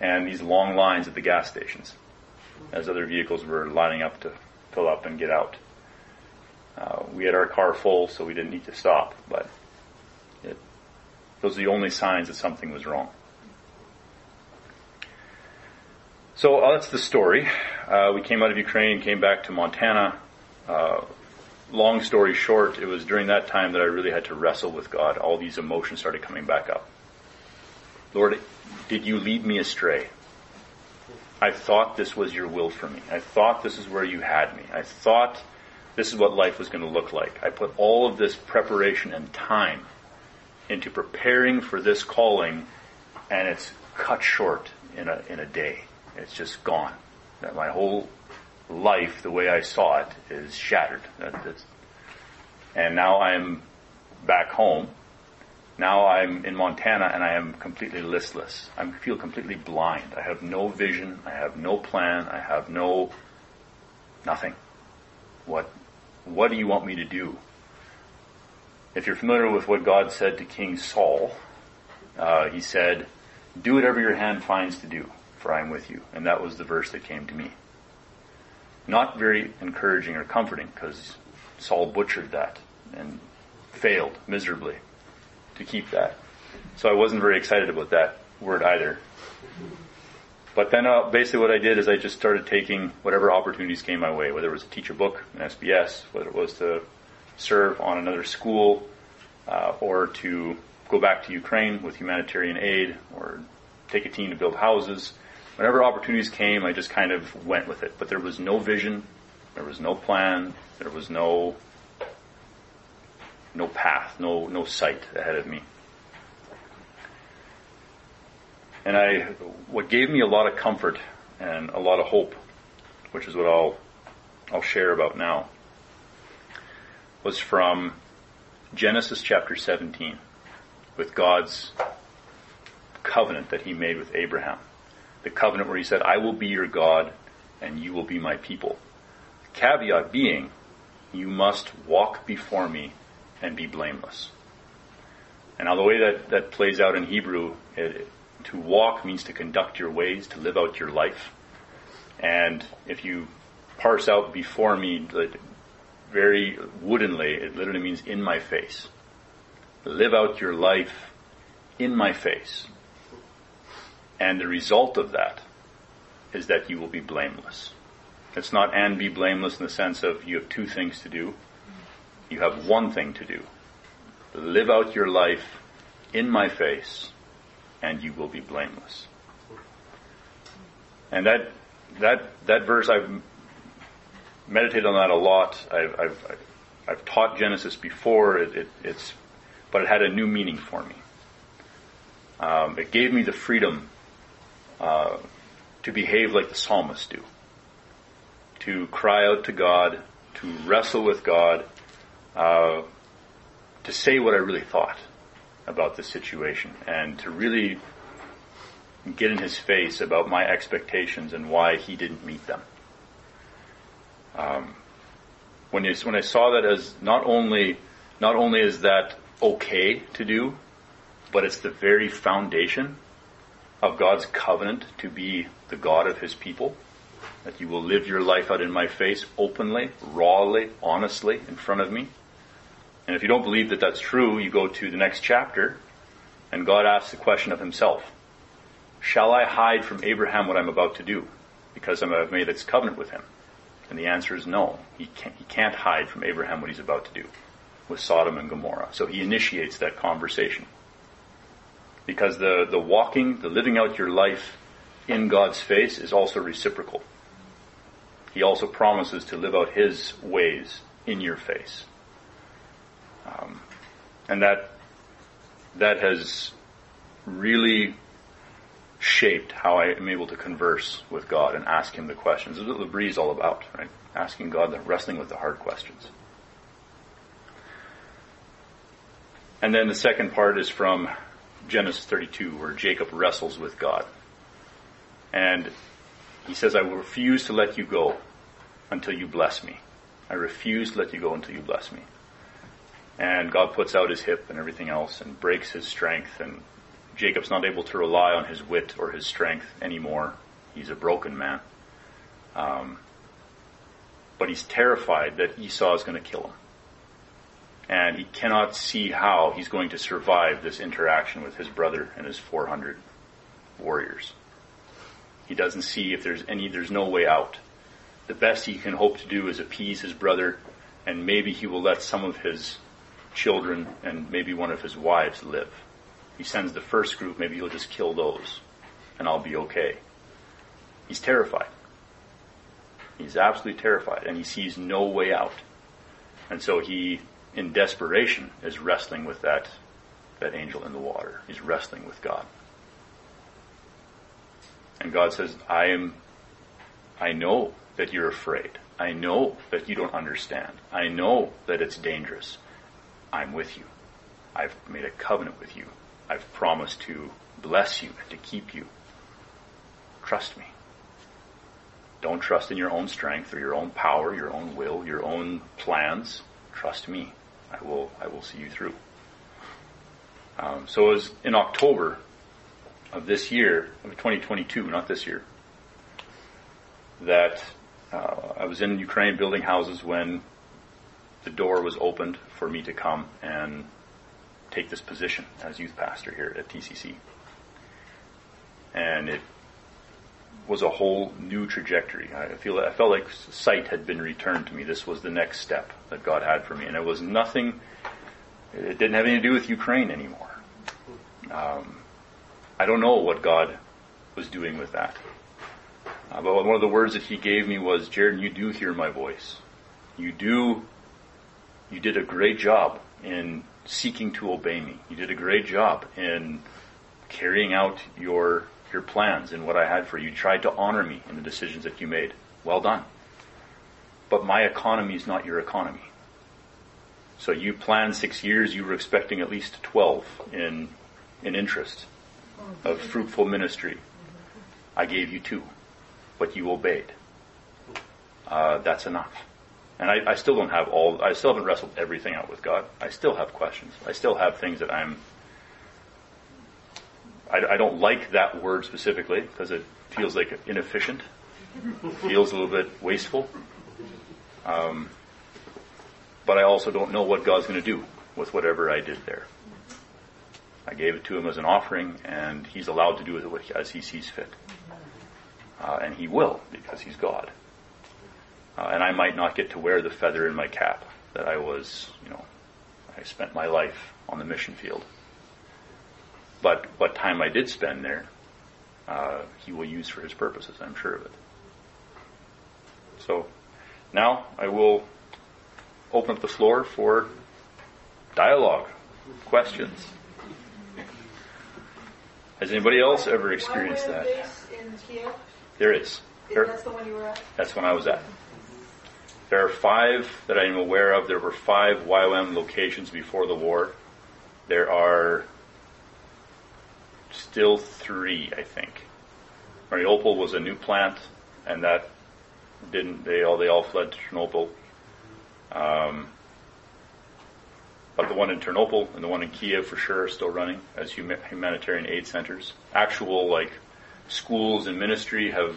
and these long lines at the gas stations as other vehicles were lining up to fill up and get out. Uh, we had our car full, so we didn't need to stop, but it, those are the only signs that something was wrong. So uh, that's the story. Uh, we came out of Ukraine, and came back to Montana. Uh, long story short, it was during that time that I really had to wrestle with God. All these emotions started coming back up. Lord, did you lead me astray? I thought this was your will for me. I thought this is where you had me. I thought this is what life was going to look like. I put all of this preparation and time into preparing for this calling, and it's cut short in a, in a day. It's just gone. That my whole life, the way I saw it, is shattered. That, and now I'm back home. Now I'm in Montana and I am completely listless. I feel completely blind. I have no vision. I have no plan. I have no nothing. What what do you want me to do? If you're familiar with what God said to King Saul, uh, he said, "Do whatever your hand finds to do." for I am with you. And that was the verse that came to me. Not very encouraging or comforting because Saul butchered that and failed miserably to keep that. So I wasn't very excited about that word either. But then uh, basically what I did is I just started taking whatever opportunities came my way, whether it was to teach a book, an SBS, whether it was to serve on another school, uh, or to go back to Ukraine with humanitarian aid, or take a team to build houses whenever opportunities came, I just kind of went with it. But there was no vision, there was no plan, there was no no path, no no sight ahead of me. And I, what gave me a lot of comfort and a lot of hope, which is what I'll I'll share about now, was from Genesis chapter 17, with God's covenant that He made with Abraham the covenant where he said, I will be your God and you will be my people. The caveat being, you must walk before me and be blameless. And now the way that, that plays out in Hebrew, it, to walk means to conduct your ways, to live out your life. And if you parse out before me, very woodenly, it literally means in my face. Live out your life in my face. And the result of that is that you will be blameless. It's not and be blameless in the sense of you have two things to do. You have one thing to do. Live out your life in my face and you will be blameless. And that, that, that verse, I've meditated on that a lot. I've, I've, I've taught Genesis before. It, it, it's, but it had a new meaning for me. Um, it gave me the freedom uh, to behave like the psalmists do, to cry out to God, to wrestle with God, uh, to say what I really thought about the situation, and to really get in his face about my expectations and why he didn't meet them. Um, when, you, when I saw that as not only not only is that okay to do, but it's the very foundation of God's covenant to be the God of his people, that you will live your life out in my face openly, rawly, honestly in front of me. And if you don't believe that that's true, you go to the next chapter and God asks the question of himself. Shall I hide from Abraham what I'm about to do because I've made this covenant with him? And the answer is no. He can't, he can't hide from Abraham what he's about to do with Sodom and Gomorrah. So he initiates that conversation. Because the, the walking, the living out your life in God's face is also reciprocal. He also promises to live out his ways in your face. Um, and that, that has really shaped how I am able to converse with God and ask Him the questions. This is what L'Abri is all about, right? Asking God, the, wrestling with the hard questions. And then the second part is from Genesis 32, where Jacob wrestles with God. And he says, I will refuse to let you go until you bless me. I refuse to let you go until you bless me. And God puts out his hip and everything else and breaks his strength and Jacob's not able to rely on his wit or his strength anymore. He's a broken man. Um, but he's terrified that Esau is going to kill him. And he cannot see how he's going to survive this interaction with his brother and his 400 warriors. He doesn't see if there's any, there's no way out. The best he can hope to do is appease his brother and maybe he will let some of his children and maybe one of his wives live he sends the first group, maybe he'll just kill those and I'll be okay. He's terrified. He's absolutely terrified and he sees no way out. And so he, in desperation, is wrestling with that, that angel in the water. He's wrestling with God. And God says, I am, I know that you're afraid. I know that you don't understand. I know that it's dangerous. I'm with you. I've made a covenant with you. I've promised to bless you and to keep you. Trust me. Don't trust in your own strength or your own power, your own will, your own plans. Trust me. I will, I will see you through. Um, so it was in October of this year, of 2022, not this year, that uh, I was in Ukraine building houses when the door was opened for me to come and take this position as youth pastor here at TCC. And it was a whole new trajectory. I feel I felt like sight had been returned to me. This was the next step that God had for me, and it was nothing. It didn't have anything to do with Ukraine anymore. Um, I don't know what God was doing with that. Uh, but one of the words that He gave me was, "Jared, you do hear my voice. You do. You did a great job in seeking to obey me. You did a great job in carrying out your your plans and what I had for you. You tried to honor me in the decisions that you made. Well done. But my economy is not your economy. So you planned six years, you were expecting at least 12 in, in interest of fruitful ministry. I gave you two, but you obeyed. Uh, that's enough. And I, I, still don't have all, I still haven't wrestled everything out with God. I still have questions. I still have things that I'm, I, I don't like that word specifically because it feels like inefficient, feels a little bit wasteful. Um, but I also don't know what God's going to do with whatever I did there. I gave it to him as an offering, and he's allowed to do with it as he sees fit. Uh, and he will, because he's God. Uh, and I might not get to wear the feather in my cap that I was, you know, I spent my life on the mission field. But what time I did spend there, uh, he will use for his purposes, I'm sure of it. So now I will open up the floor for dialogue, questions. Has anybody else ever experienced that? There is. There, that's the one you were at? That's when I was at. There are five that I am aware of. There were five YWAM locations before the war. There are still three, I think. Mariupol was a new plant, and that didn't. They all they all fled to Chernobyl. Um, but the one in Chernobyl and the one in Kiev for sure are still running as humanitarian aid centers. Actual like schools and ministry have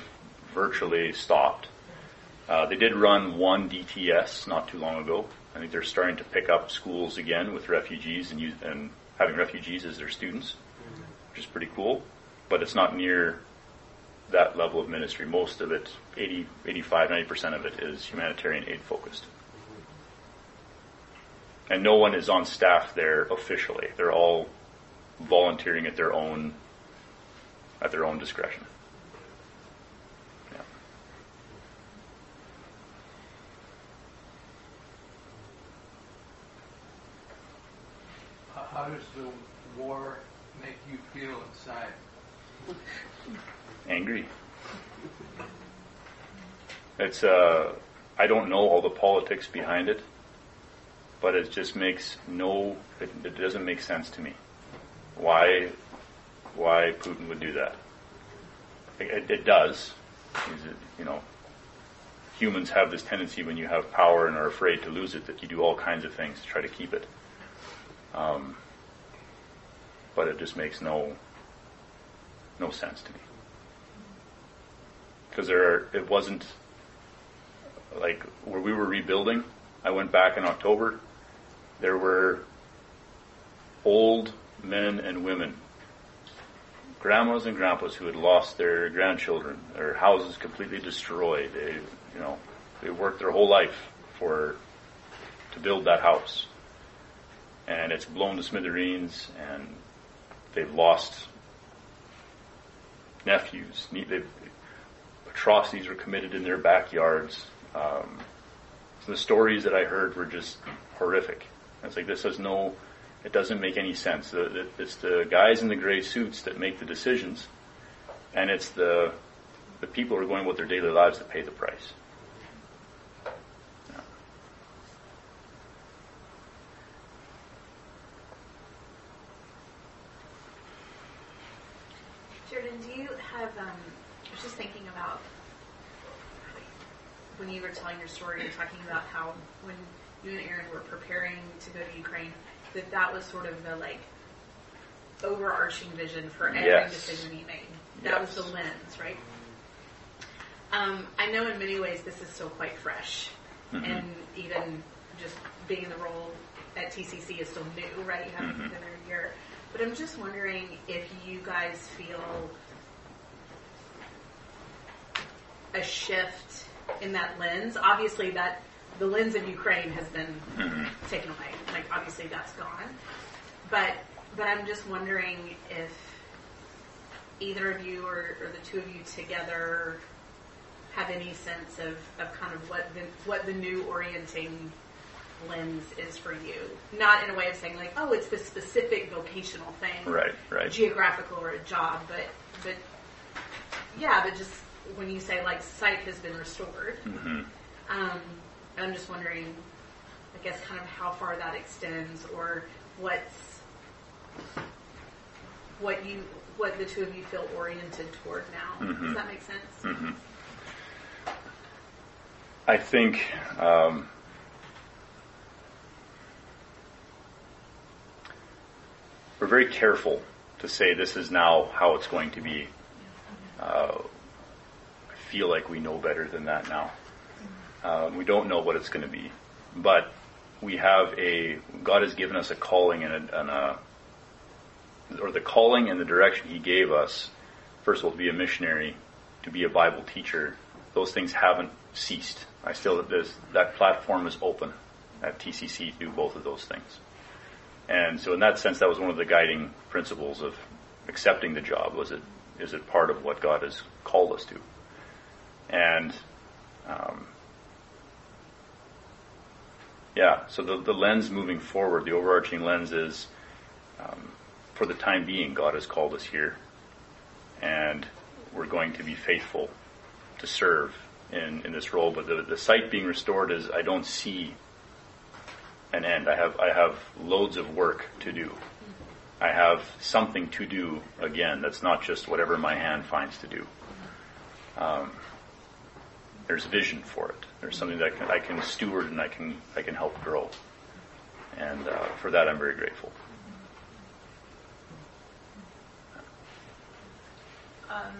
virtually stopped. Uh, they did run one DTS not too long ago. I think they're starting to pick up schools again with refugees and, use, and having refugees as their students, which is pretty cool. But it's not near that level of ministry. Most of it, 80, 85, 90% of it is humanitarian aid focused. And no one is on staff there officially. They're all volunteering at their own at their own discretion. Yeah. How does the war make you feel inside? Angry. It's uh I don't know all the politics behind it, but it just makes no it, it doesn't make sense to me. Why why Putin would do that? It, it does. It, you know, humans have this tendency when you have power and are afraid to lose it that you do all kinds of things to try to keep it. Um, but it just makes no no sense to me because there are, it wasn't like where we were rebuilding. I went back in October. There were old men and women, grandmas and grandpas who had lost their grandchildren, their houses completely destroyed. They, you know, they worked their whole life for to build that house, and it's blown to smithereens, and they've lost nephews. Atrocities were committed in their backyards. Um, the stories that I heard were just horrific. It's like this has no, it doesn't make any sense. It's the guys in the gray suits that make the decisions, and it's the the people who are going about their daily lives that pay the price. Jordan, do you have? Um, I was just thinking about when you were telling your story and talking about how when you and Erin were preparing to go to Ukraine, that that was sort of the like overarching vision for every Yes. decision you made. That was the lens, right? Um, I know in many ways this is still quite fresh, Mhm. and even just being in the role at TCC is still new, right? You haven't Mhm. been there a year, but I'm just wondering if you guys feel a shift in that lens. Obviously, that the lens of Ukraine has been taken away. Like obviously that's gone. But but I'm just wondering if either of you or, or the two of you together have any sense of, of kind of what the what the new orienting lens is for you. Not in a way of saying like, oh, it's this specific vocational thing, Right, right. geographical or a job, but but yeah, but just when you say like sight has been restored, hmm um, I'm just wondering, I guess, kind of how far that extends, or what's what you what the two of you feel oriented toward now. Mhm. Does that make sense? hmm I think um, we're very careful to say this is now how it's going to be. Uh, feel like we know better than that now. Um, we don't know what it's going to be, but we have a God has given us a calling and a, and a or the calling and the direction He gave us. First of all, to be a missionary, to be a Bible teacher. Those things haven't ceased. I still this that platform is open at TCC to do both of those things. And so, in that sense, that was one of the guiding principles of accepting the job. Was it is it part of what God has called us to? And um, yeah, so the, the lens moving forward, the overarching lens is, um, for the time being, God has called us here, and we're going to be faithful to serve in, in this role. But the, the sight being restored is, I don't see an end. I have I have loads of work to do. I have something to do again. That's not just whatever my hand finds to do. Um, there's vision for it. There's something that I can, I can steward and I can I can help grow. And uh, for that, I'm very grateful. Um,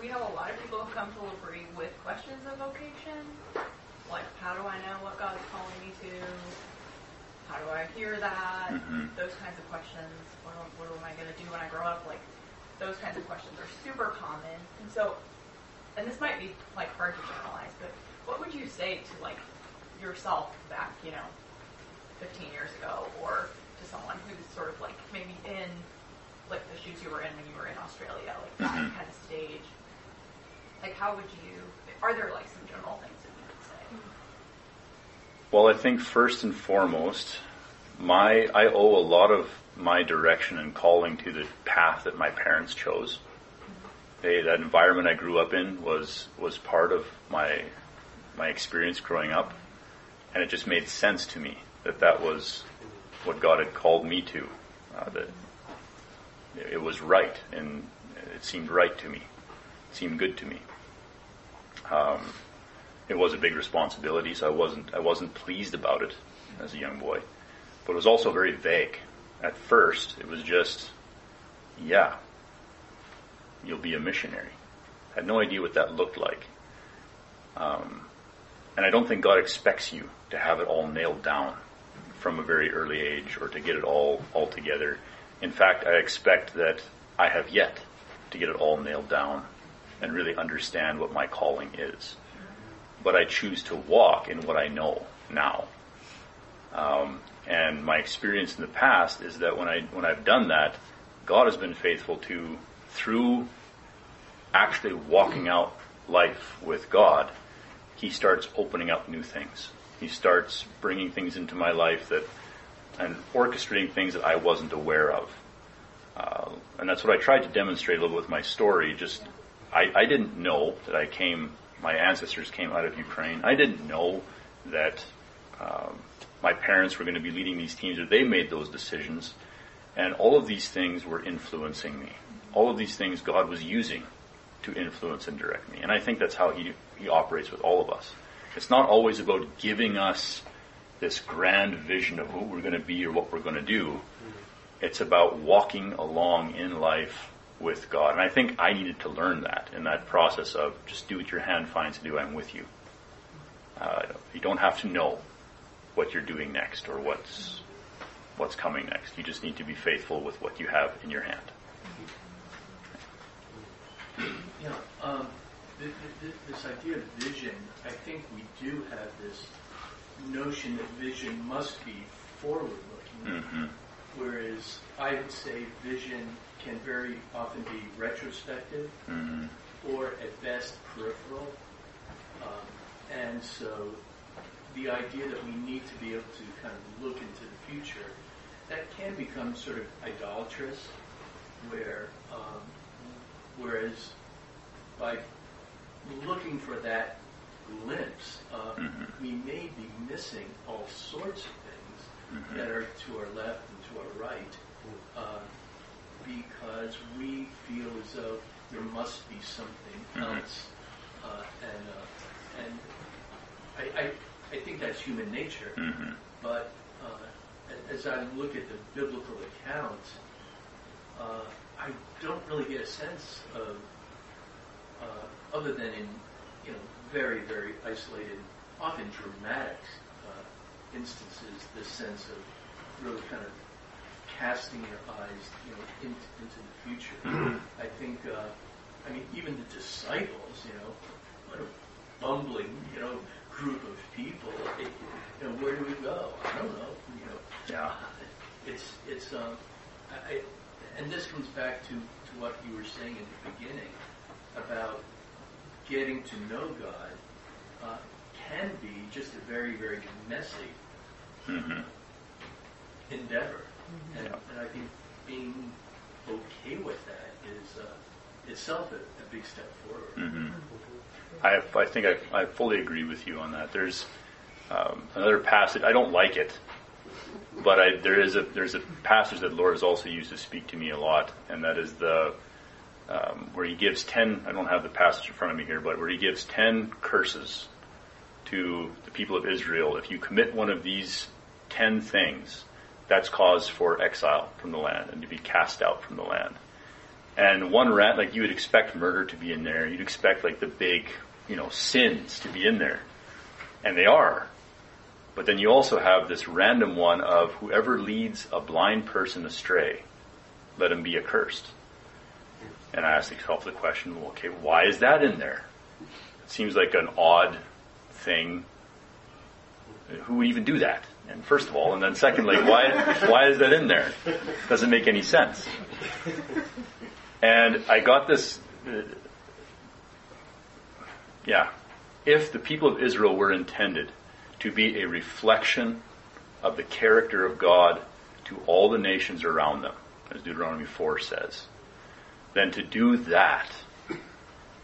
we have a lot of people who come to L'Abri with questions of vocation, like how do I know what God is calling me to? How do I hear that? Mhm. Those kinds of questions. What, what am I going to do when I grow up? Like, those kinds of questions are super common. And so, and this might be like hard to generalize, but what would you say to like yourself back, you know, 15 years ago, or to someone who's sort of like maybe in like the shoes you were in when you were in Australia, like that Mhm. kind of stage? Like, how would you? Are there like some general things that you would say? Well, I think first and foremost, my I owe a lot of my direction and calling to the path that my parents chose. That environment I grew up in was was part of my my experience growing up, and it just made sense to me that that was what God had called me to. Uh, that it was right, and it seemed right to me. It seemed good to me. Um, it was a big responsibility, so I wasn't I wasn't pleased about it as a young boy. But it was also very vague. At first, it was just, yeah, you'll be a missionary. I had no idea what that looked like. Um, and I don't think God expects you to have it all nailed down from a very early age or to get it all all together. In fact, I expect that I have yet to get it all nailed down and really understand what my calling is but I choose to walk in what I know now. Um, and my experience in the past is that when I when I've done that, God has been faithful to through actually walking out life with God. He starts opening up new things. He starts bringing things into my life that and orchestrating things that I wasn't aware of. Uh, and that's what I tried to demonstrate a little bit with my story. Just I, I didn't know that I came my ancestors came out of Ukraine. I didn't know that um, my parents were going to be leading these teams, or they made those decisions. And all of these things were influencing me. All of these things God was using to influence and direct me. And I think that's how He, he operates with all of us. It's not always about giving us this grand vision of who we're going to be or what we're going to do. It's about walking along in life with God. And I think I needed to learn that in that process of just do what your hand finds to do, I'm with you. Uh, you don't have to know what you're doing next or what's what's coming next. You just need to be faithful with what you have in your hand. Yeah, um, th- th- th- this idea of vision, I think we do have this notion that vision must be forward-looking, hmm whereas I would say vision can very often be retrospective hmm or at best peripheral. Um, and so the idea that we need to be able to kind of look into the future, that can become sort of idolatrous, where um, whereas by looking for that glimpse, uh, Mhm. we may be missing all sorts of things Mhm. that are to our left and to our right, uh, because we feel as though there must be something Mhm. else, uh, and uh, and I, I I think that's human nature. hmm But uh, as I look at the biblical account, uh, I don't really get a sense of, uh, other than in you know very very isolated, often dramatic uh, instances, this sense of really kind of casting your eyes you know into, into the future. I think uh, I mean even the disciples, you know, what a bumbling you know group of people. It, you know, where do we go? I don't know. You know, Yeah. it's it's um, I, I, and this comes back to to what you were saying in the beginning about getting to know God uh, can be just a very very messy hmm endeavor, and, Yeah. and I think being okay with that is uh, itself a, a big step forward. hmm I, I think I, I fully agree with you on that. There's um, another passage. I don't like it, but I, there is a there's a passage that the Lord has also used to speak to me a lot, and that is the um, where He gives ten. I don't have the passage in front of me here, but where He gives ten curses to the people of Israel. If you commit one of these ten things, that's cause for exile from the land and to be cast out from the land. And one rat, like you would expect murder to be in there. You'd expect like the big, you know, sins to be in there. And they are. But then you also have this random one of whoever leads a blind person astray, let him be accursed. And I asked myself the question, well, okay, why is that in there? It seems like an odd thing. Who would even do that? And first of all, and then secondly, why why is that in there? Doesn't make any sense. And I got this. Uh, yeah, if the people of Israel were intended to be a reflection of the character of God to all the nations around them, as Deuteronomy 4 says, then to do that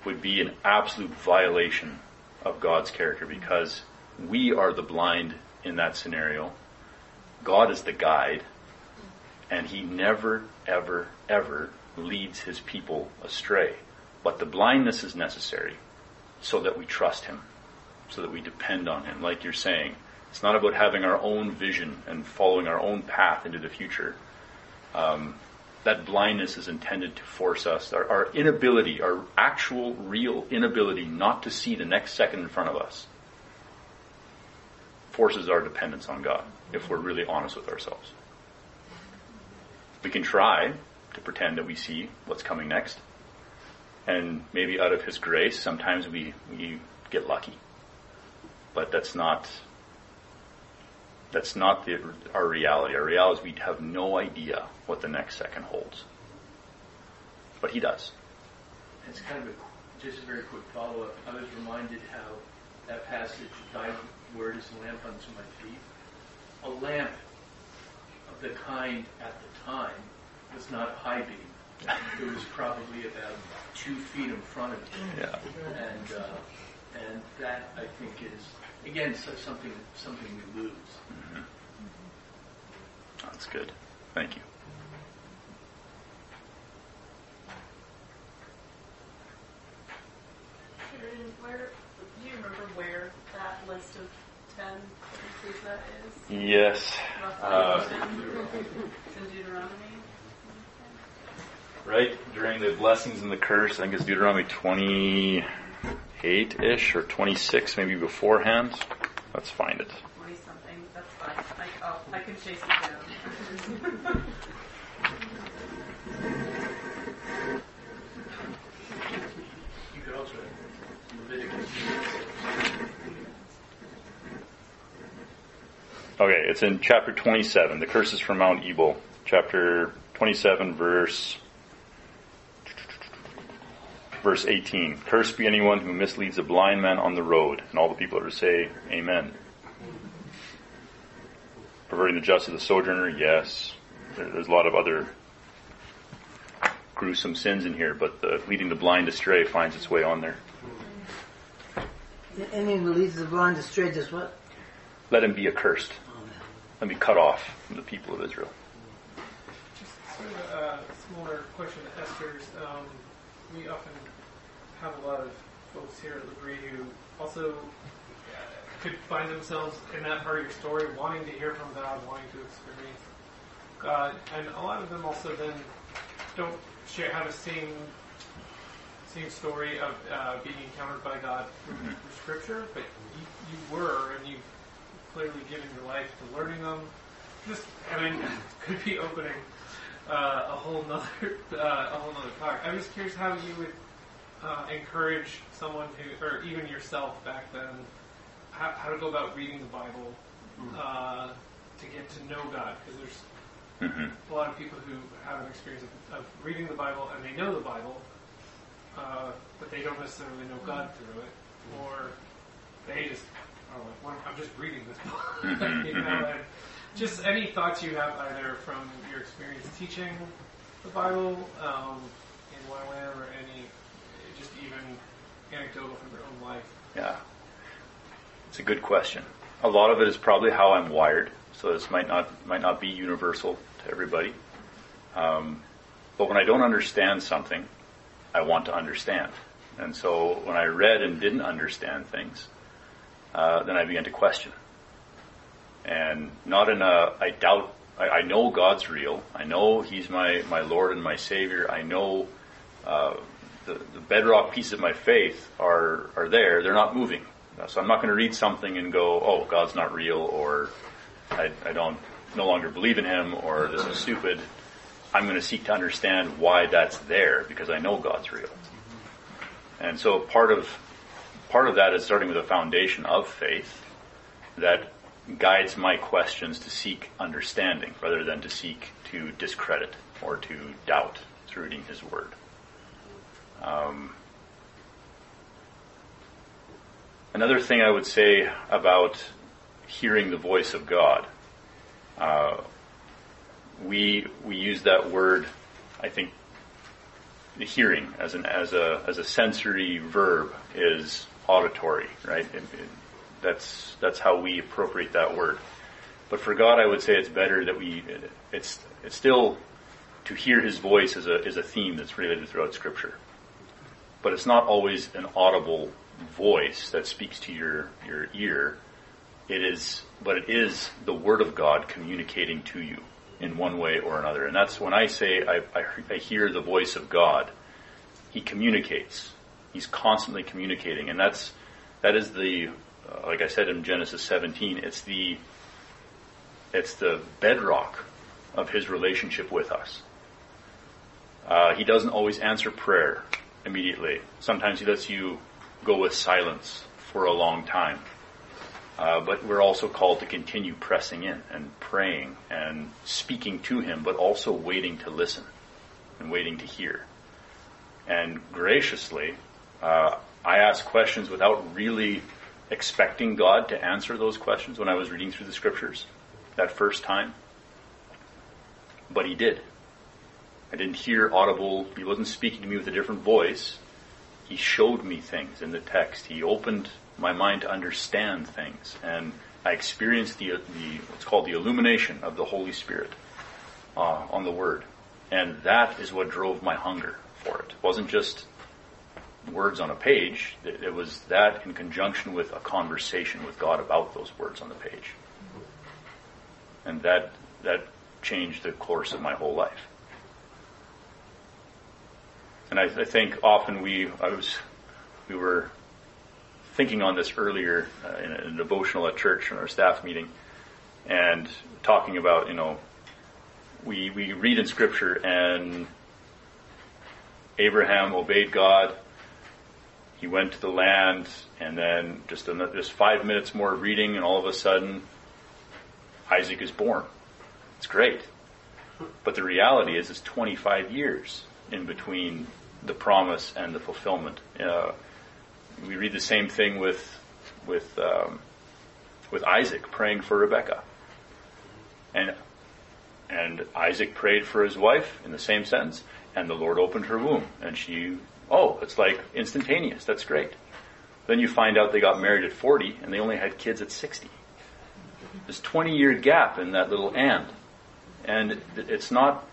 would be an absolute violation of God's character because we are the blind in that scenario. God is the guide, and He never, ever, ever leads His people astray. But the blindness is necessary so that we trust Him, so that we depend on Him. Like you're saying, it's not about having our own vision and following our own path into the future. Um, that blindness is intended to force us, our, our inability, our actual, real inability not to see the next second in front of us, forces our dependence on God if we're really honest with ourselves. We can try to pretend that we see what's coming next, and maybe out of His grace, sometimes we, we get lucky. But that's not that's not the, our reality. Our reality is we have no idea what the next second holds. But he does. It's kind of a, just a very quick follow-up. I was reminded how that passage, thy word is a lamp unto my feet. A lamp of the kind at the time was not a high beam. It was probably about two feet in front of you. Yeah. And, uh, and that, I think, is, again, so something something we lose. Mm-hmm. Mm-hmm. That's good. Thank you. Where do you remember where that list of ten that is? Yes. Uh, Deuteronomy. Right during the blessings and the curse, I think it's Deuteronomy twenty. 28-ish or 26 maybe beforehand. Let's find it. I can chase down. you could also Leviticus. Okay, it's in chapter 27. The curses from Mount Ebal, chapter 27, verse verse 18. Cursed be anyone who misleads a blind man on the road. And all the people are to say, Amen. Perverting the justice of the sojourner, yes. There's a lot of other gruesome sins in here, but the leading the blind astray finds its way on there. Anyone who leads the blind astray does what? Let him be accursed. Let me cut off from the people of Israel. Just sort of a smaller question to Esther's. Um, we often have a lot of folks here at L'Abri who also could find themselves in that part of your story, wanting to hear from God, wanting to experience God, and a lot of them also then don't share have a same same story of uh, being encountered by God through, through Scripture, but you, you were, and you've clearly given your life to learning them. Just, I mean, could be opening uh, a whole nother uh, a whole nother talk. I'm just curious how you would uh, encourage someone who, or even yourself back then, how, how to go about reading the Bible uh, to get to know God, because there's hmm a lot of people who have an experience of, of reading the Bible and they know the Bible, uh, but they don't necessarily know God through it, or they just are like, well, I'm just reading this book. Mhm, you know, and just any thoughts you have either from your experience teaching the Bible um, in YWAM or any, even anecdotal from your own life. Yeah. It's a good question. A lot of it is probably how I'm wired, so this might not might not be universal to everybody. Um, but when I don't understand something, I want to understand. And so when I read and didn't understand things, uh, then I began to question. And not in a, I doubt, I, I know God's real. I know He's my, my Lord and my Savior. I know uh, the, the bedrock pieces of my faith are, are there. They're not moving. So I'm not going to read something and go, oh, God's not real, or I, I don't no longer believe in Him, or this is stupid. I'm going to seek to understand why that's there because I know God's real. And so part of part of that is starting with a foundation of faith that guides my questions to seek understanding rather than to seek to discredit or to doubt through reading His Word. Um, another thing I would say about hearing the voice of God. Uh, we we use that word, I think, the hearing as an as a as a sensory verb is auditory, right? It, it, that's that's how we appropriate that word. But for God, I would say it's better that we it's it's still to hear His voice is a is a theme that's related throughout Scripture. But it's not always an audible voice that speaks to your your ear. It is, but it is the Word of God communicating to you in one way or another. And that's when I say I, I, I hear the voice of God. He communicates. He's constantly communicating, and that's that is the uh, like I said in Genesis 17. It's the it's the bedrock of his relationship with us. Uh, he doesn't always answer prayer immediately. Sometimes he lets you go with silence for a long time. Uh, but we're also called to continue pressing in and praying and speaking to Him, but also waiting to listen and waiting to hear. And graciously, uh, I asked questions without really expecting God to answer those questions when I was reading through the scriptures that first time. But He did. I didn't hear audible, He wasn't speaking to me with a different voice. He showed me things in the text. He opened my mind to understand things. And I experienced the, the what's called the illumination of the Holy Spirit uh, on the Word. And that is what drove my hunger for it. It wasn't just words on a page. It was that in conjunction with a conversation with God about those words on the page. And that, that changed the course of my whole life. And I, I think often we, I was, we were thinking on this earlier uh, in, a, in, a, devotional at church in our staff meeting, and talking about you know we we read in scripture and Abraham obeyed God. He went to the land, and then just another, just five minutes more reading, and all of a sudden, Isaac is born. It's great, but the reality is, it's 25 years in between the promise and the fulfillment. Uh, we read the same thing with with um, with Isaac praying for Rebecca, and and Isaac prayed for his wife in the same sense, and the Lord opened her womb, and she oh, it's like instantaneous. That's great. Then you find out they got married at 40 and they only had kids at 60. This 20 year gap in that little and. And it's not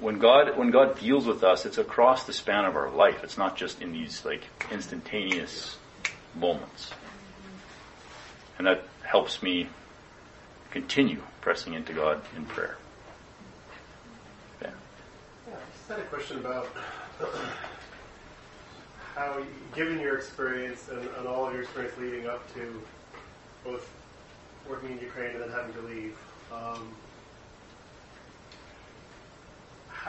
when God when God deals with us, it's across the span of our life. It's not just in these like instantaneous moments. And that helps me continue pressing into God in prayer. Yeah, I just had a question about how, given your experience and, and all of your experience leading up to both working in Ukraine and then having to leave, um,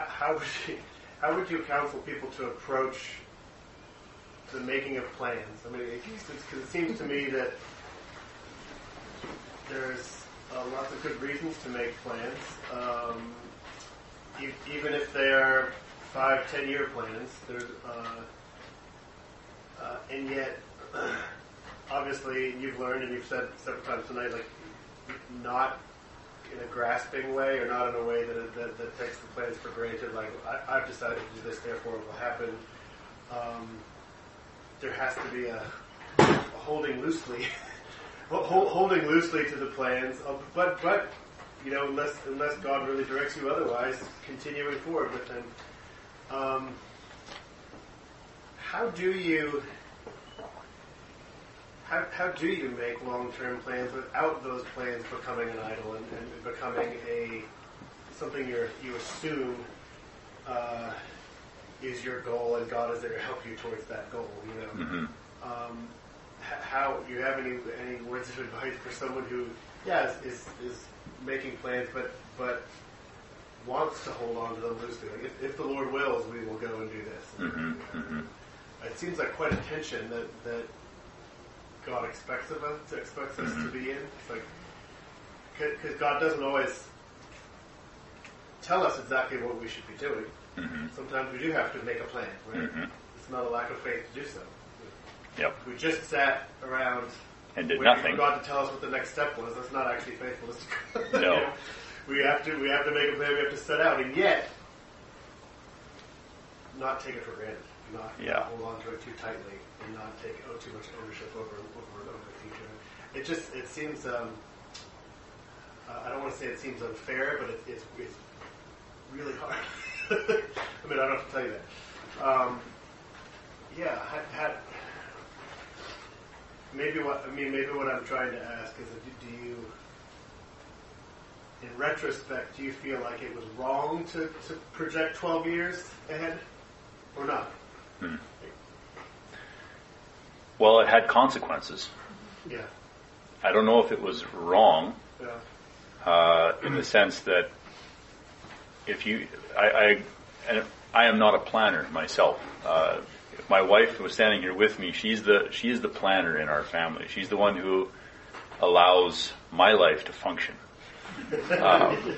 how would you, how would you counsel people to approach the making of plans? I mean, because it seems to me that there's uh, lots of good reasons to make plans, um, e- even if they are five, ten year plans. There's, uh, uh, and yet, obviously, you've learned and you've said several times tonight, like not in a grasping way or not in a way that, that, that takes the plans for granted, like I, have decided to do this, therefore it will happen. Um, there has to be a, a holding loosely, holding loosely to the plans, uh, but but you know unless unless God really directs you otherwise, continuing forward with them. Um, how do you how, how do you make long-term plans without those plans becoming an idol and, and becoming a something you you assume uh, is your goal and God is there to help you towards that goal? You know, mm-hmm. um, how do you have any any words of advice for someone who yeah is, is, is making plans but but wants to hold on to them loosely. Like if, if the Lord wills, we will go and do this. hmm hmm It seems like quite a tension that, that God expects of us, expects us to be in. It's like because God doesn't always tell us exactly what we should be doing. hmm Sometimes we do have to make a plan, right? hmm It's not a lack of faith to do so. Yep. We just sat around And did waiting nothing. for God to tell us what the next step was. That's not actually faithfulness. to God. No. You know, we have to we have to make a plan. We have to set out, and yet not take it for granted. Not, Yeah. hold on to it too tightly, and not take oh, too much ownership over over over the future. It just it seems. Um, uh, I don't want to say it seems unfair, but it, it's it's really hard. I mean, I don't have to tell you that. Um, yeah, had, had maybe what I mean, maybe what I'm trying to ask is, do, do you, in retrospect, do you feel like it was wrong to, to project 12 years ahead, or not? Hmm. Well, it had consequences. Yeah, I don't know if it was wrong yeah, uh, in the sense that if you, I, I, and I am not a planner myself. Uh, if my wife was standing here with me, she's the she is the planner in our family. She's the one who allows my life to function. Um,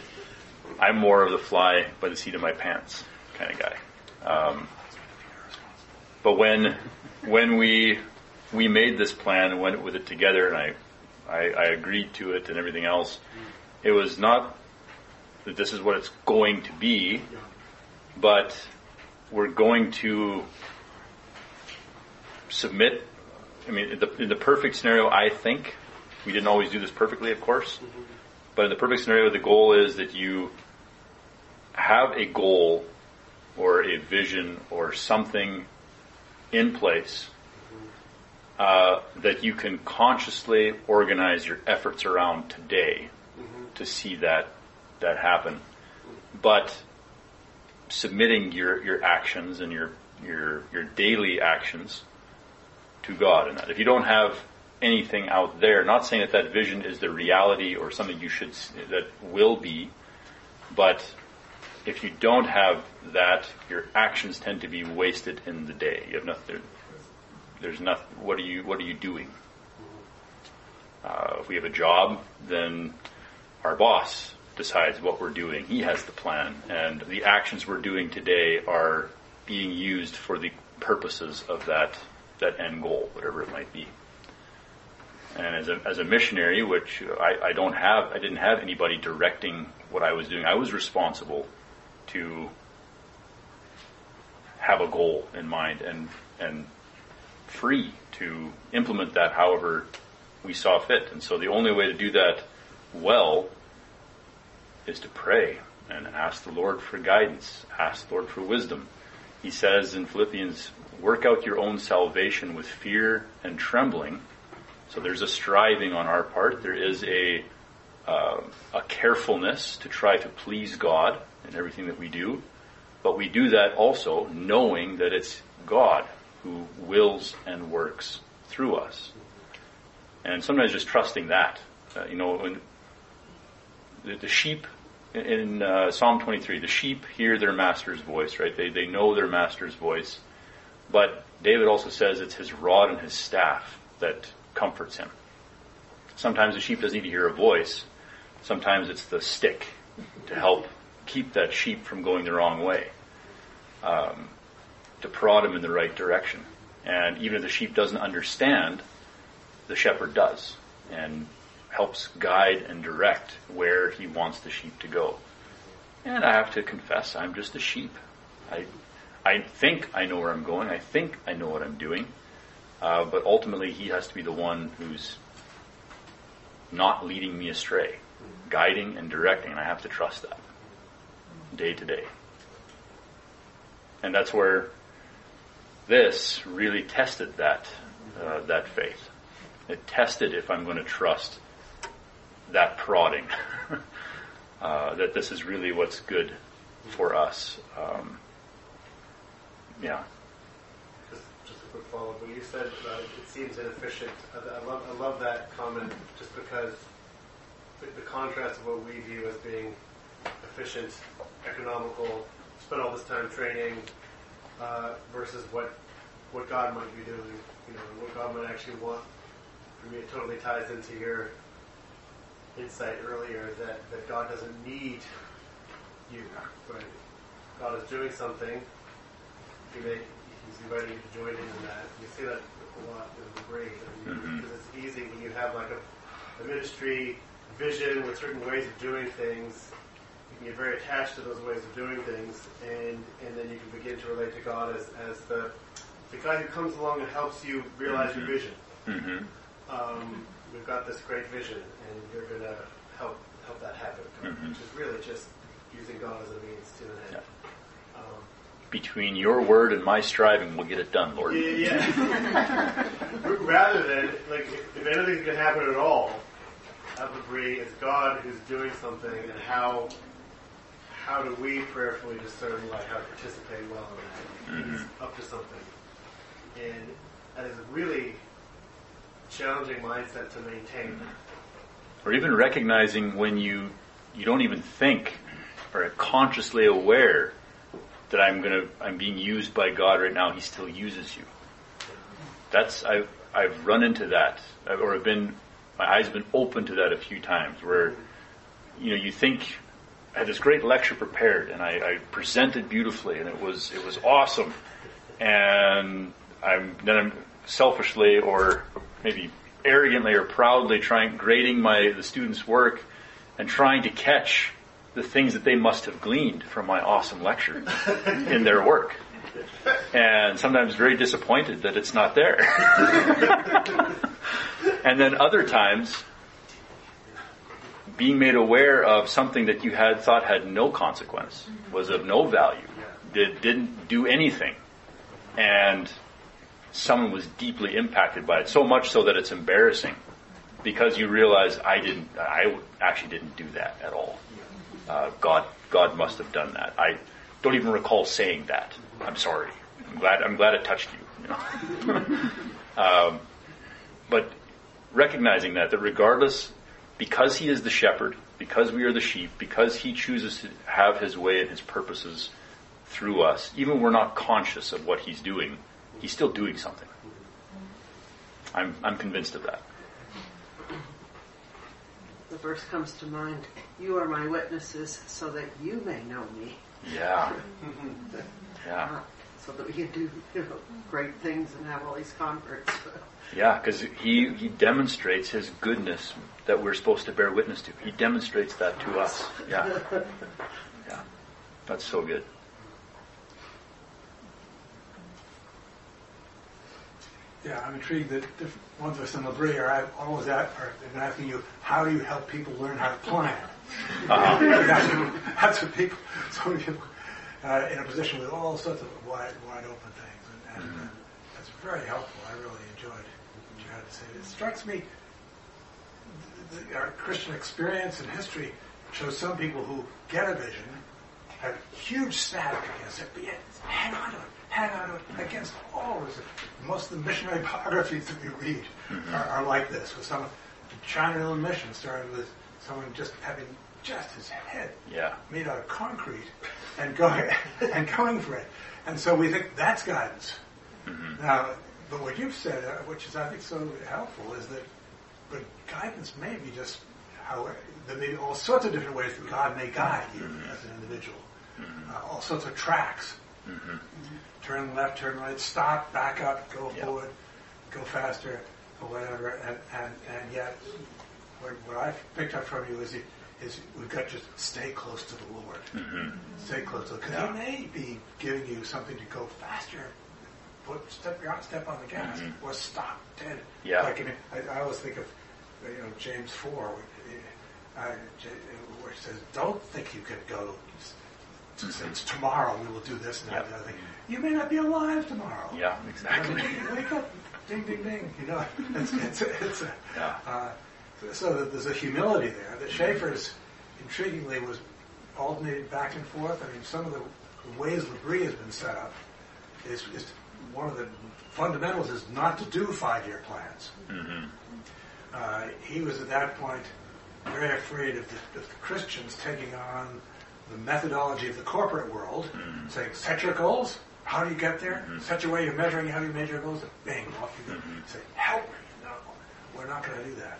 I'm more of the fly by the seat of my pants kind of guy. Um, but when when we we made this plan and went with it together, and I, I I agreed to it and everything else, it was not that this is what it's going to be, but we're going to submit. I mean, in the, in the perfect scenario, I think we didn't always do this perfectly, of course, but in the perfect scenario, the goal is that you have a goal or a vision or something in place uh, that you can consciously organize your efforts around today to see that that happen. But submitting your, your actions and your your your daily actions to God in that. If you don't have anything out there, not saying that that vision is the reality or something you should that will be, but if you don't have that, your actions tend to be wasted in the day. You have nothing. There's nothing. What are you What are you doing? Uh, if we have a job, then our boss decides what we're doing. He has the plan, and the actions we're doing today are being used for the purposes of that that end goal, whatever it might be. And as a, as a missionary, which I, I don't have, I didn't have anybody directing what I was doing. I was responsible to have a goal in mind and and free to implement that however we saw fit. And so the only way to do that well is to pray and ask the Lord for guidance, ask the Lord for wisdom. He says in Philippians, work out your own salvation with fear and trembling. So there's a striving on our part. There is a uh, a carefulness to try to please God in everything that we do. But we do that also knowing that it's God who wills and works through us. And sometimes just trusting that. Uh, you know, the, the sheep in uh, Psalm 23, the sheep hear their master's voice, right? They, they know their master's voice. But David also says it's his rod and his staff that comforts him. Sometimes the sheep doesn't need to hear a voice. Sometimes it's the stick to help keep that sheep from going the wrong way, um, to prod him in the right direction. And even if the sheep doesn't understand, the shepherd does and helps guide and direct where he wants the sheep to go. And I have to confess, I'm just a sheep. I, I think I know where I'm going. I think I know what I'm doing. Uh, but ultimately, he has to be the one who's not leading me astray, guiding and directing. And I have to trust that day to day. And that's where this really tested that uh, that faith. It tested if I'm going to trust that prodding, uh, that this is really what's good for us. Um, yeah. Just, a quick follow-up. When you said uh, it seems inefficient, I love I love that comment just because the, the contrast of what we view as being efficient, economical, spend all this time training, uh, versus what what God might be doing, you know, what God might actually want. For me, it totally ties into your insight earlier that, that God doesn't need you, right? God is doing something. He may, he's inviting you to join in in that. You see that a lot in the grade. I mean, Mhm. Because it's easy when you have like a, a ministry vision with certain ways of doing things. You can get very attached to those ways of doing things, and, and then you can begin to relate to God as, as the, the guy who comes along and helps you realize your Mhm. vision. hmm Um, we've got this great vision, and you're going to help help that happen, Mhm. which is really just using God as a means to an end. Um, Between your word and my striving, we'll get it done, Lord. yeah, yeah. Rather than like, if, if anything can happen at all, be it's God who's doing something, and how how do we prayerfully discern like how to participate well in that? He's mm-hmm. up to something, and that is a really challenging mindset to maintain. Mm-hmm. Or even recognizing when you you don't even think or are consciously aware that I'm gonna I'm being used by God right now. He still uses you. That's I've I've run into that, or have been my eyes have been open to that a few times. Where you know you think I had this great lecture prepared and I, I presented beautifully and it was it was awesome, and I'm then I'm selfishly or maybe arrogantly or proudly trying grading my the students' work and trying to catch the things that they must have gleaned from my awesome lecture in their work. And sometimes very disappointed that it's not there. and then other times being made aware of something that you had thought had no consequence, was of no value, did, didn't do anything, and someone was deeply impacted by it, so much so that it's embarrassing because you realize I didn't, I actually didn't do that at all. Uh, God, God must have done that. I don't even recall saying that. I'm sorry. I'm glad, I'm glad it touched you. you know? um, but recognizing that, that regardless, because He is the shepherd, because we are the sheep, because He chooses to have His way and His purposes through us, even we're not conscious of what He's doing, He's still doing something. I'm, I'm convinced of that. The verse comes to mind. You are my witnesses so that you may know me. Yeah. Yeah. Uh, so that we can do you know, great things and have all these converts. Yeah, because he, he demonstrates his goodness that we're supposed to bear witness to. He demonstrates that to us. Yeah. Yeah. That's so good. Yeah, I'm intrigued that different ones of us in L'Abri are always at, are been asking you, how do you help people learn how to plan? Uh-huh. that's, what, that's what people, so many people, uh, in a position with all sorts of wide, wide open things, and, and uh, that's very helpful. I really enjoyed what you had to say. It strikes me, th- th- our Christian experience and history shows some people who get a vision have huge static against it, but yet hang on to it, hang on to it against all of it. Most of the missionary biographies that we read are, are like this, with some the China Mission started with someone just having just his head Yeah. made out of concrete and going and going for it. And so we think that's guidance. Mm-hmm. Now, but what you've said, uh, which is I think so helpful, is that but guidance may be just how there may be all sorts of different ways that God may guide you mm-hmm. as an individual. Mm-hmm. Uh, all sorts of tracks. Turn left, turn right, stop, back up, go Yeah. forward, go faster, or whatever. And, and, and yet, what, what I picked up from you is, you- is we've got to just stay close to the Lord. Stay close to Because Yeah. He may be giving you something to go faster. Put step your step on the gas Mhm. or stop dead. Yeah. Like in, I, I always think of you know James four, uh, where it says, "Don't think you can go." Say, it's tomorrow we will do this and that and other thing. You may not be alive tomorrow. Yeah, exactly. Wake up, ding, ding, ding. You know, it's it's a, it's a Yeah. uh, so that there's a humility there. That Schaeffer's intriguingly was alternated back and forth. I mean, some of the ways L'Abri has been set up is, is one of the fundamentals is not to do five-year plans. hmm Uh, he was at that point very afraid of the, of the Christians taking on the methodology of the corporate world, Mm-hmm. saying, set your goals, how do you get there? Such a way of measuring how do you measure your goals, and bang, off you go. Mm-hmm. Say, help me. No, we're not going to do that.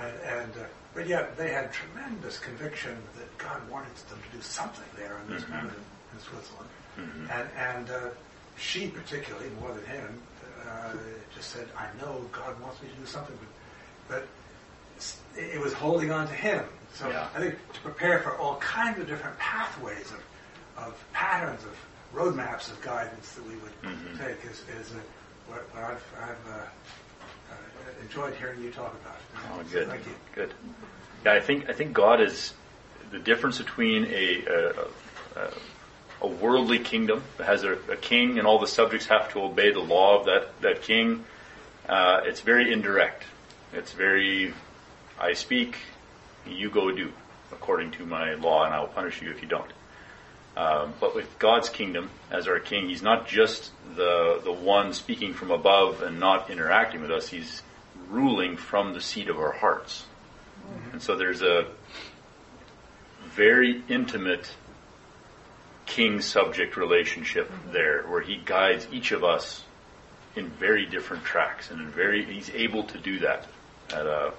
And, and uh, but yet they had tremendous conviction that God wanted them to do something there in this Mhm. mountain in Switzerland. Mhm. And, and uh, she particularly, more than him, uh, just said, I know God wants me to do something, but, but it was holding on to him. So Yeah. I think to prepare for all kinds of different pathways of, of patterns of roadmaps of guidance that we would Mhm. take is, is uh, what, what I've, I've uh, enjoyed hearing you talk about. it. Oh, good, Thank you. good. Yeah, I think I think God is the difference between a a, a, a worldly kingdom that has a, a king and all the subjects have to obey the law of that that king. Uh, it's very indirect. It's very, I speak, you go do according to my law, and I will punish you if you don't. Um, but with God's kingdom as our king, he's not just the the one speaking from above and not interacting with us. He's ruling from the seat of our hearts. And so there's a very intimate king subject relationship there where he guides each of us in very different tracks and in very he's able to do that at a,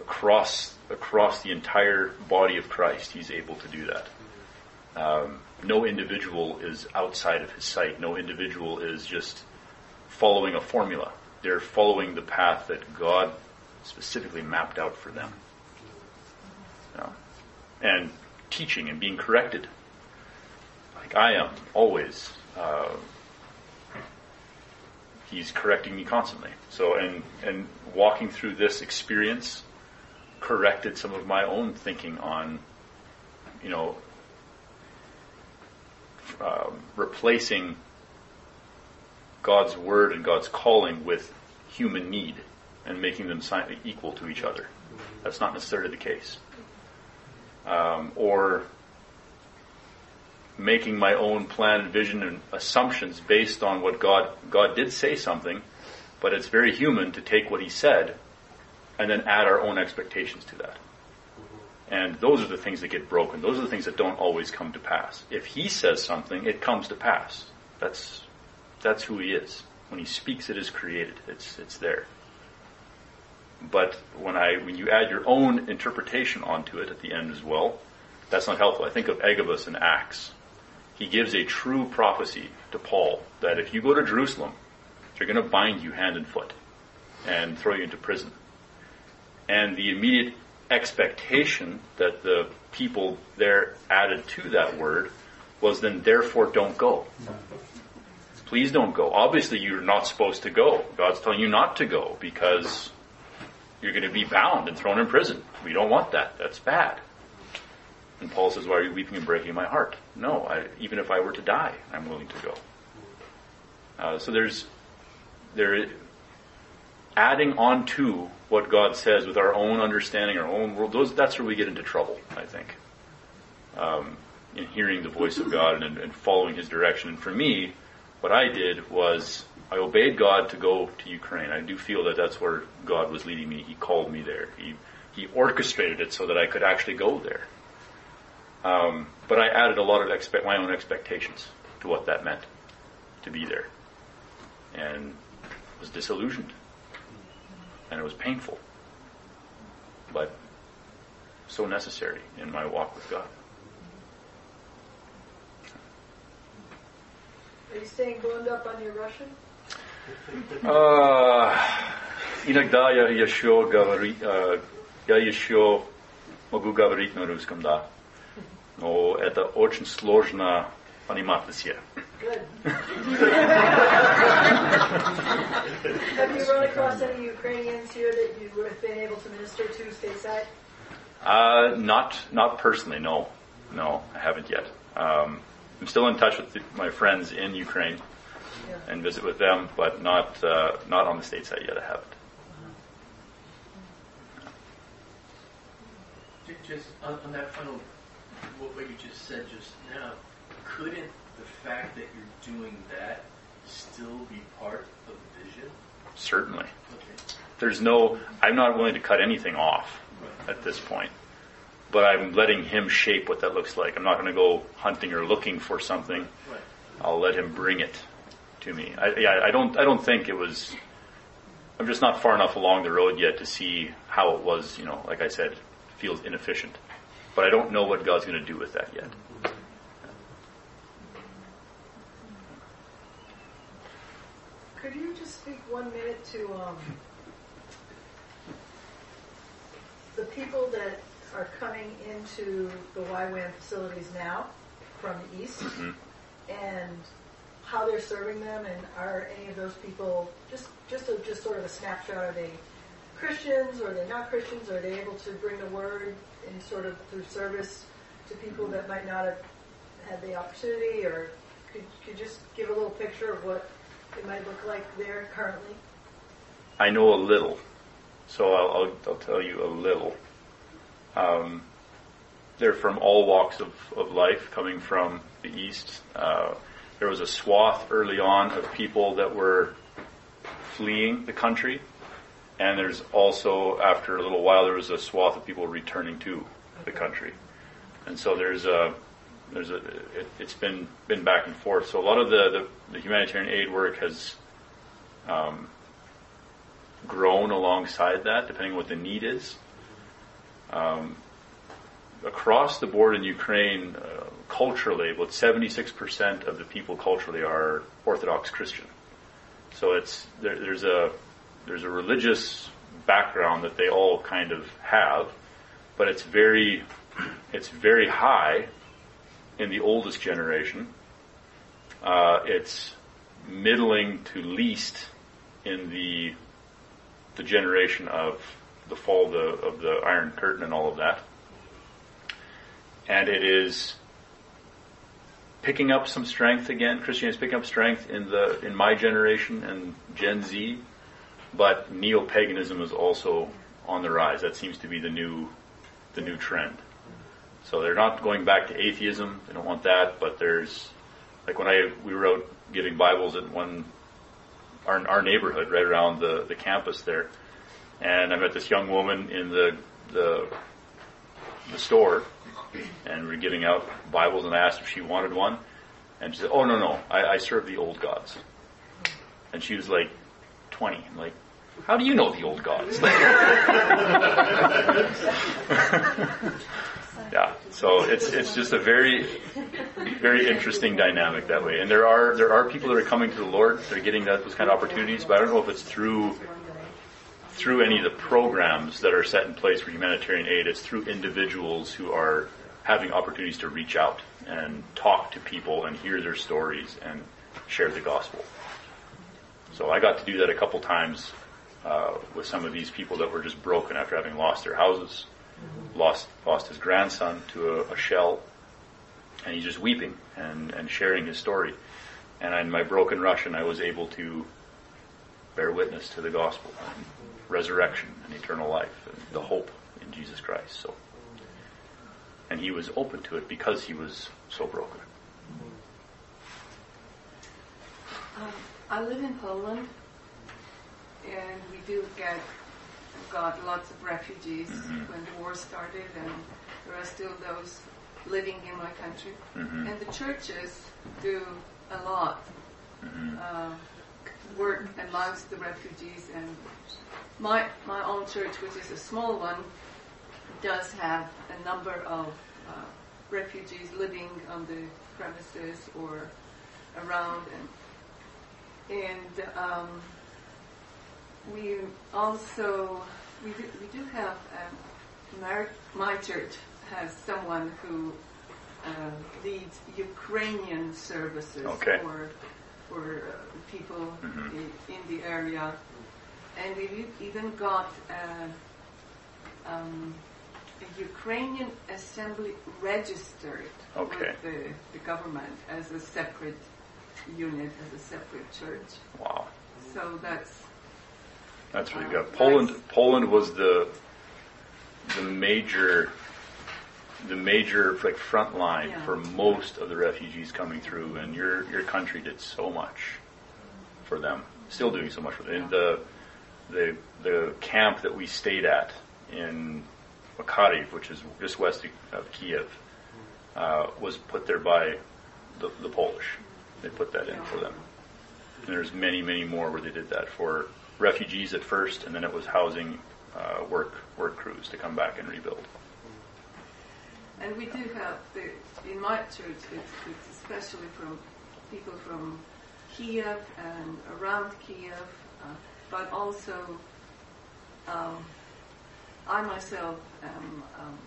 across across the entire body of Christ he's able to do that. Um, no individual is outside of his sight. No individual is just following a formula they're following the path that God specifically mapped out for them. And teaching and being corrected. Like I am always uh, he's correcting me constantly. So and and walking through this experience corrected some of my own thinking on you know um, replacing God's word and God's calling with human need and making them equal to each other. That's not necessarily the case. Um, or making my own plan, vision, and assumptions based on what God God did say something, but it's very human to take what He said and then add our own expectations to that. And those are the things that get broken. Those are the things that don't always come to pass. If He says something, it comes to pass. That's that's who He is. When He speaks, it is created. It's it's there. But when I when you add your own interpretation onto it at the end as well, that's not helpful. I think of Agabus in Acts. He gives a true prophecy to Paul that if you go to Jerusalem, they're going to bind you hand and foot and throw you into prison. And the immediate expectation that the people there added to that word was then therefore don't go. Please don't go. Obviously you're not supposed to go. God's telling you not to go because you're going to be bound and thrown in prison. We don't want that. That's bad. And Paul says, why are you weeping and breaking my heart? No, I, even if I were to die, I'm willing to go. Uh, so there's, there, adding on to what God says with our own understanding, our own world, those, that's where we get into trouble, I think. Um, in hearing the voice of God and, and following His direction. And for me, what I did was I obeyed God to go to Ukraine. I do feel that that's where God was leading me. He called me there. He He orchestrated it so that I could actually go there. Um, but I added a lot of my own expectations to what that meant to be there, and was disillusioned, and it was painful, but so necessary in my walk with God. Are you staying boned up on your Russian? А, Иногда я еще говори, а, я еще могу говорить на русском, да. Но это очень сложно понимать все. Good. Have you run across any Ukrainians here that you would have been able to minister to stateside? Uh, not not personally, no, no, I haven't yet. Um, I'm still in touch with the, my friends in Ukraine Yeah. and visit with them, but not uh, not on the state side yet. I haven't. Just on, on that final, what, what you just said just now, couldn't the fact that you're doing that still be part of the vision? Certainly, Okay. there's no. I'm not willing to cut anything off. at this point. But I'm letting him shape what that looks like. I'm not going to go hunting or looking for something. Right. I'll let him bring it to me. I, yeah, I don't. I don't think it was. I'm just not far enough along the road yet to see how it was. You know, like I said, feels inefficient. But I don't know what God's going to do with that yet. Could you just speak one minute to um, the people that are coming into the YWAM facilities now from the east Mhm. and how they're serving them and are any of those people just just a, just sort of a snapshot are they Christians or are they not Christians are they able to bring the word in sort of through service to people that might not have had the opportunity or could could just give a little picture of what it might look like there currently? I know a little, so I'll, I'll, I'll tell you a little. Um, they're from all walks of, of life, coming from the east. Uh, there was a swath early on of people that were fleeing the country, and there's also, after a little while, there was a swath of people returning to the country, and so there's a there's a it, it's been been back and forth. So a lot of the the, the humanitarian aid work has um, grown alongside that, depending on what the need is. Um, across the board in Ukraine, uh, culturally, about 76% of the people culturally are Orthodox Christian. So it's there, there's a there's a religious background that they all kind of have, but it's very it's very high in the oldest generation. Uh, it's middling to least in the the generation of the fall of the, of the Iron Curtain and all of that. And it is picking up some strength again. Christianity is picking up strength in the in my generation and Gen Z, but neo paganism is also on the rise. That seems to be the new the new trend. So they're not going back to atheism. They don't want that, but there's like when I we were out giving Bibles at one our our neighborhood right around the the campus there, and I met this young woman in the the the store, and we are giving out Bibles, and I asked if she wanted one, and she said, "Oh no no, I, I serve the old gods," and she was like twenty. I'm like, how do you know the old gods? yeah, so it's it's just a very very interesting dynamic that way. And there are there are people that are coming to the Lord. They're getting that, those kind of opportunities, but I don't know if it's through through any of the programs that are set in place for humanitarian aid. It's through individuals who are having opportunities to reach out and talk to people and hear their stories and share the gospel. So I got to do that a couple times uh, with some of these people that were just broken after having lost their houses, lost lost his grandson to a, a shell, and he's just weeping and, and sharing his story. And in my broken Russian, I was able to bear witness to the gospel and resurrection and eternal life and the hope in Jesus Christ. So, and he was open to it because he was so broken. Um, I live in Poland, and we do get got lots of refugees Mhm. when the war started, and there are still those living in my country. Mhm. And the churches do a lot Mhm. uh, work amongst the refugees, and my my own church, which is a small one, does have a number of uh, refugees living on the premises or around, and and um, we also we do, we do have um, my, my church has someone who uh, leads Ukrainian services Okay. for for uh, people Mhm. in, in the area, and we even got uh, um, a Ukrainian assembly registered Okay. with the, the government as a separate unit, as a separate church. Wow. So that's That's really Uh, good. Poland. Poland was the the major the major like front line Yeah. for most of the refugees coming through, and your your country did so much for them. Still doing so much for them. And the the the camp that we stayed at in Makariv, which is just west of Kiev, uh, was put there by the, the Polish. They put that in for them. And there's many, many more where they did that for refugees at first, and then it was housing uh, work work crews to come back and rebuild. And we do have the in my church. It's, it's especially from people from Kiev and around Kiev, uh, but also um, I myself am um,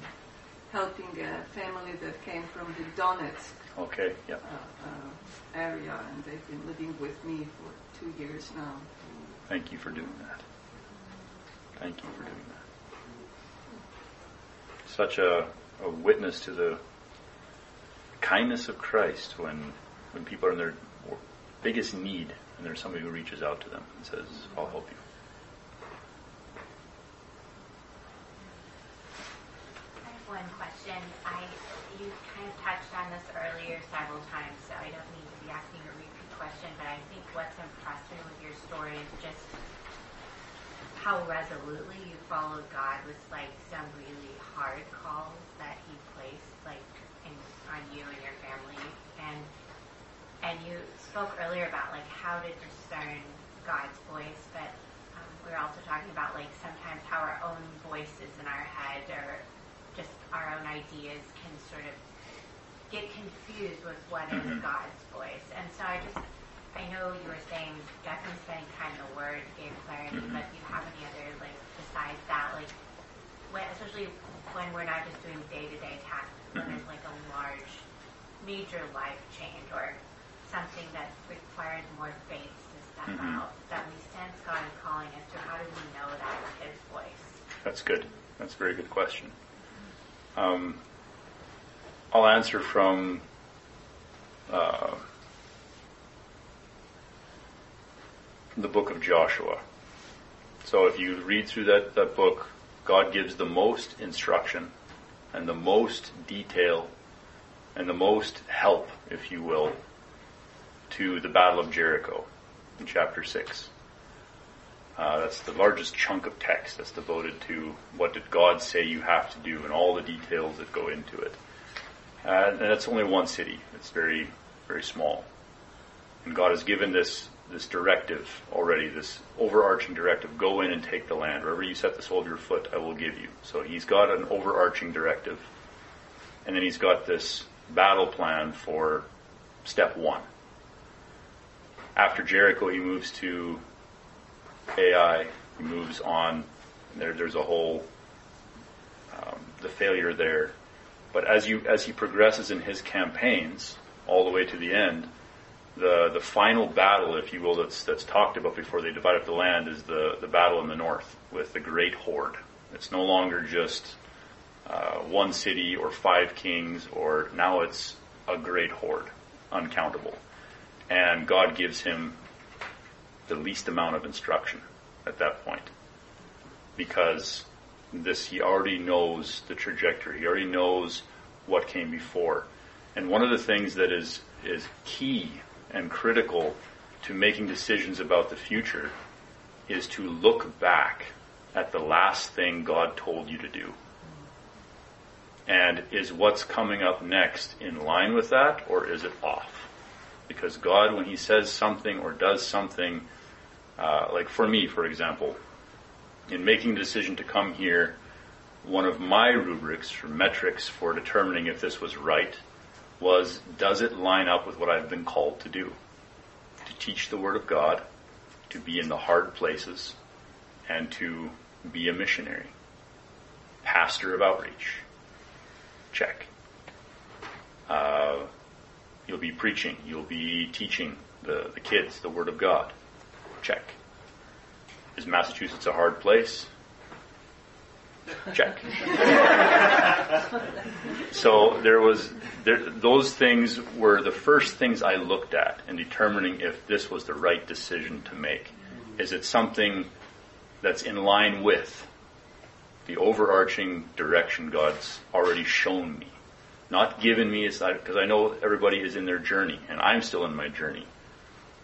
helping a family that came from the Donetsk okay, yeah. uh, uh, area, and they've been living with me for two years now. Thank you for doing that. Thank you for doing that. Such a, a witness to the kindness of Christ when when people are in their biggest need and there's somebody who reaches out to them and says, I'll help you. I have one question. I you kind of touched on this earlier several times, so I don't need to be asking a repeat question, but I think what's impressed me with your story is just how resolutely you followed God with like some really hard calls that He placed like in, on you and your family, and and you spoke earlier about like how to discern God's voice, but um, we are also talking about like sometimes how our own voices in our head or just our own ideas can sort of get confused with what is Mhm. God's voice. And so I just, I know you were saying definitely spending time in the Word gave clarity, Mhm. but do you have any other like besides that, like when, especially when we're not just doing day-to-day tasks, when Mhm. there's like a large, major life change or something that requires more faith to step Mhm. out, that we sense God is calling us to. How do we know that is His voice? That's good. That's a very good question. Um, I'll answer from uh, the book of Joshua. So if you read through that, that book, God gives the most instruction and the most detail and the most help, if you will, to the Battle of Jericho in chapter 6. Uh, that's the largest chunk of text that's devoted to what did God say you have to do and all the details that go into it. Uh, and that's only one city. It's very, very small. And God has given this, this directive already, this overarching directive, go in and take the land. Wherever you set the sole of your foot, I will give you. So he's got an overarching directive. And then he's got this battle plan for step one. After Jericho, he moves to Ai. He moves on. There, there's a whole um, the failure there. But as you as he progresses in his campaigns, all the way to the end, the the final battle, if you will, that's that's talked about before they divide up the land is the the battle in the north with the great horde. It's no longer just uh, one city or five kings, or now it's a great horde, uncountable. And God gives him the least amount of instruction at that point. Because this, he already knows the trajectory. He already knows what came before. And one of the things that is, is key and critical to making decisions about the future is to look back at the last thing God told you to do. And is what's coming up next in line with that or is it off? Because God, when He says something or does something, uh, like for me, for example, in making the decision to come here, one of my rubrics or metrics for determining if this was right was does it line up with what I've been called to do? To teach the Word of God, to be in the hard places, and to be a missionary. Pastor of outreach. Check. Uh, you'll be preaching. You'll be teaching the, the kids the Word of God. Check. Is Massachusetts a hard place? Check. so there was there, those things were the first things I looked at in determining if this was the right decision to make. Is it something that's in line with the overarching direction God's already shown me? Not given me, because I know everybody is in their journey, and I'm still in my journey.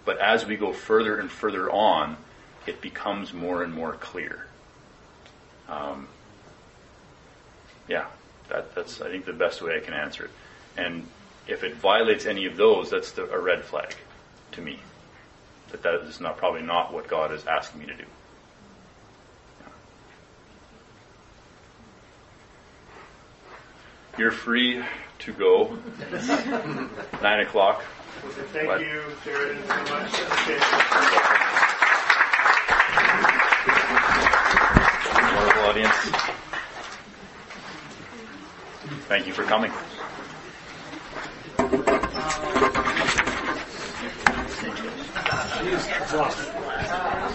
But as we go further and further on, it becomes more and more clear. Um, yeah, that, that's I think the best way I can answer it. And if it violates any of those, that's the, a red flag to me. That that is not probably not what God is asking me to do. You're free to go. Nine o'clock. Thank What? you, Jeridan, so much. Okay. Wonderful audience. Thank you for coming. Wow.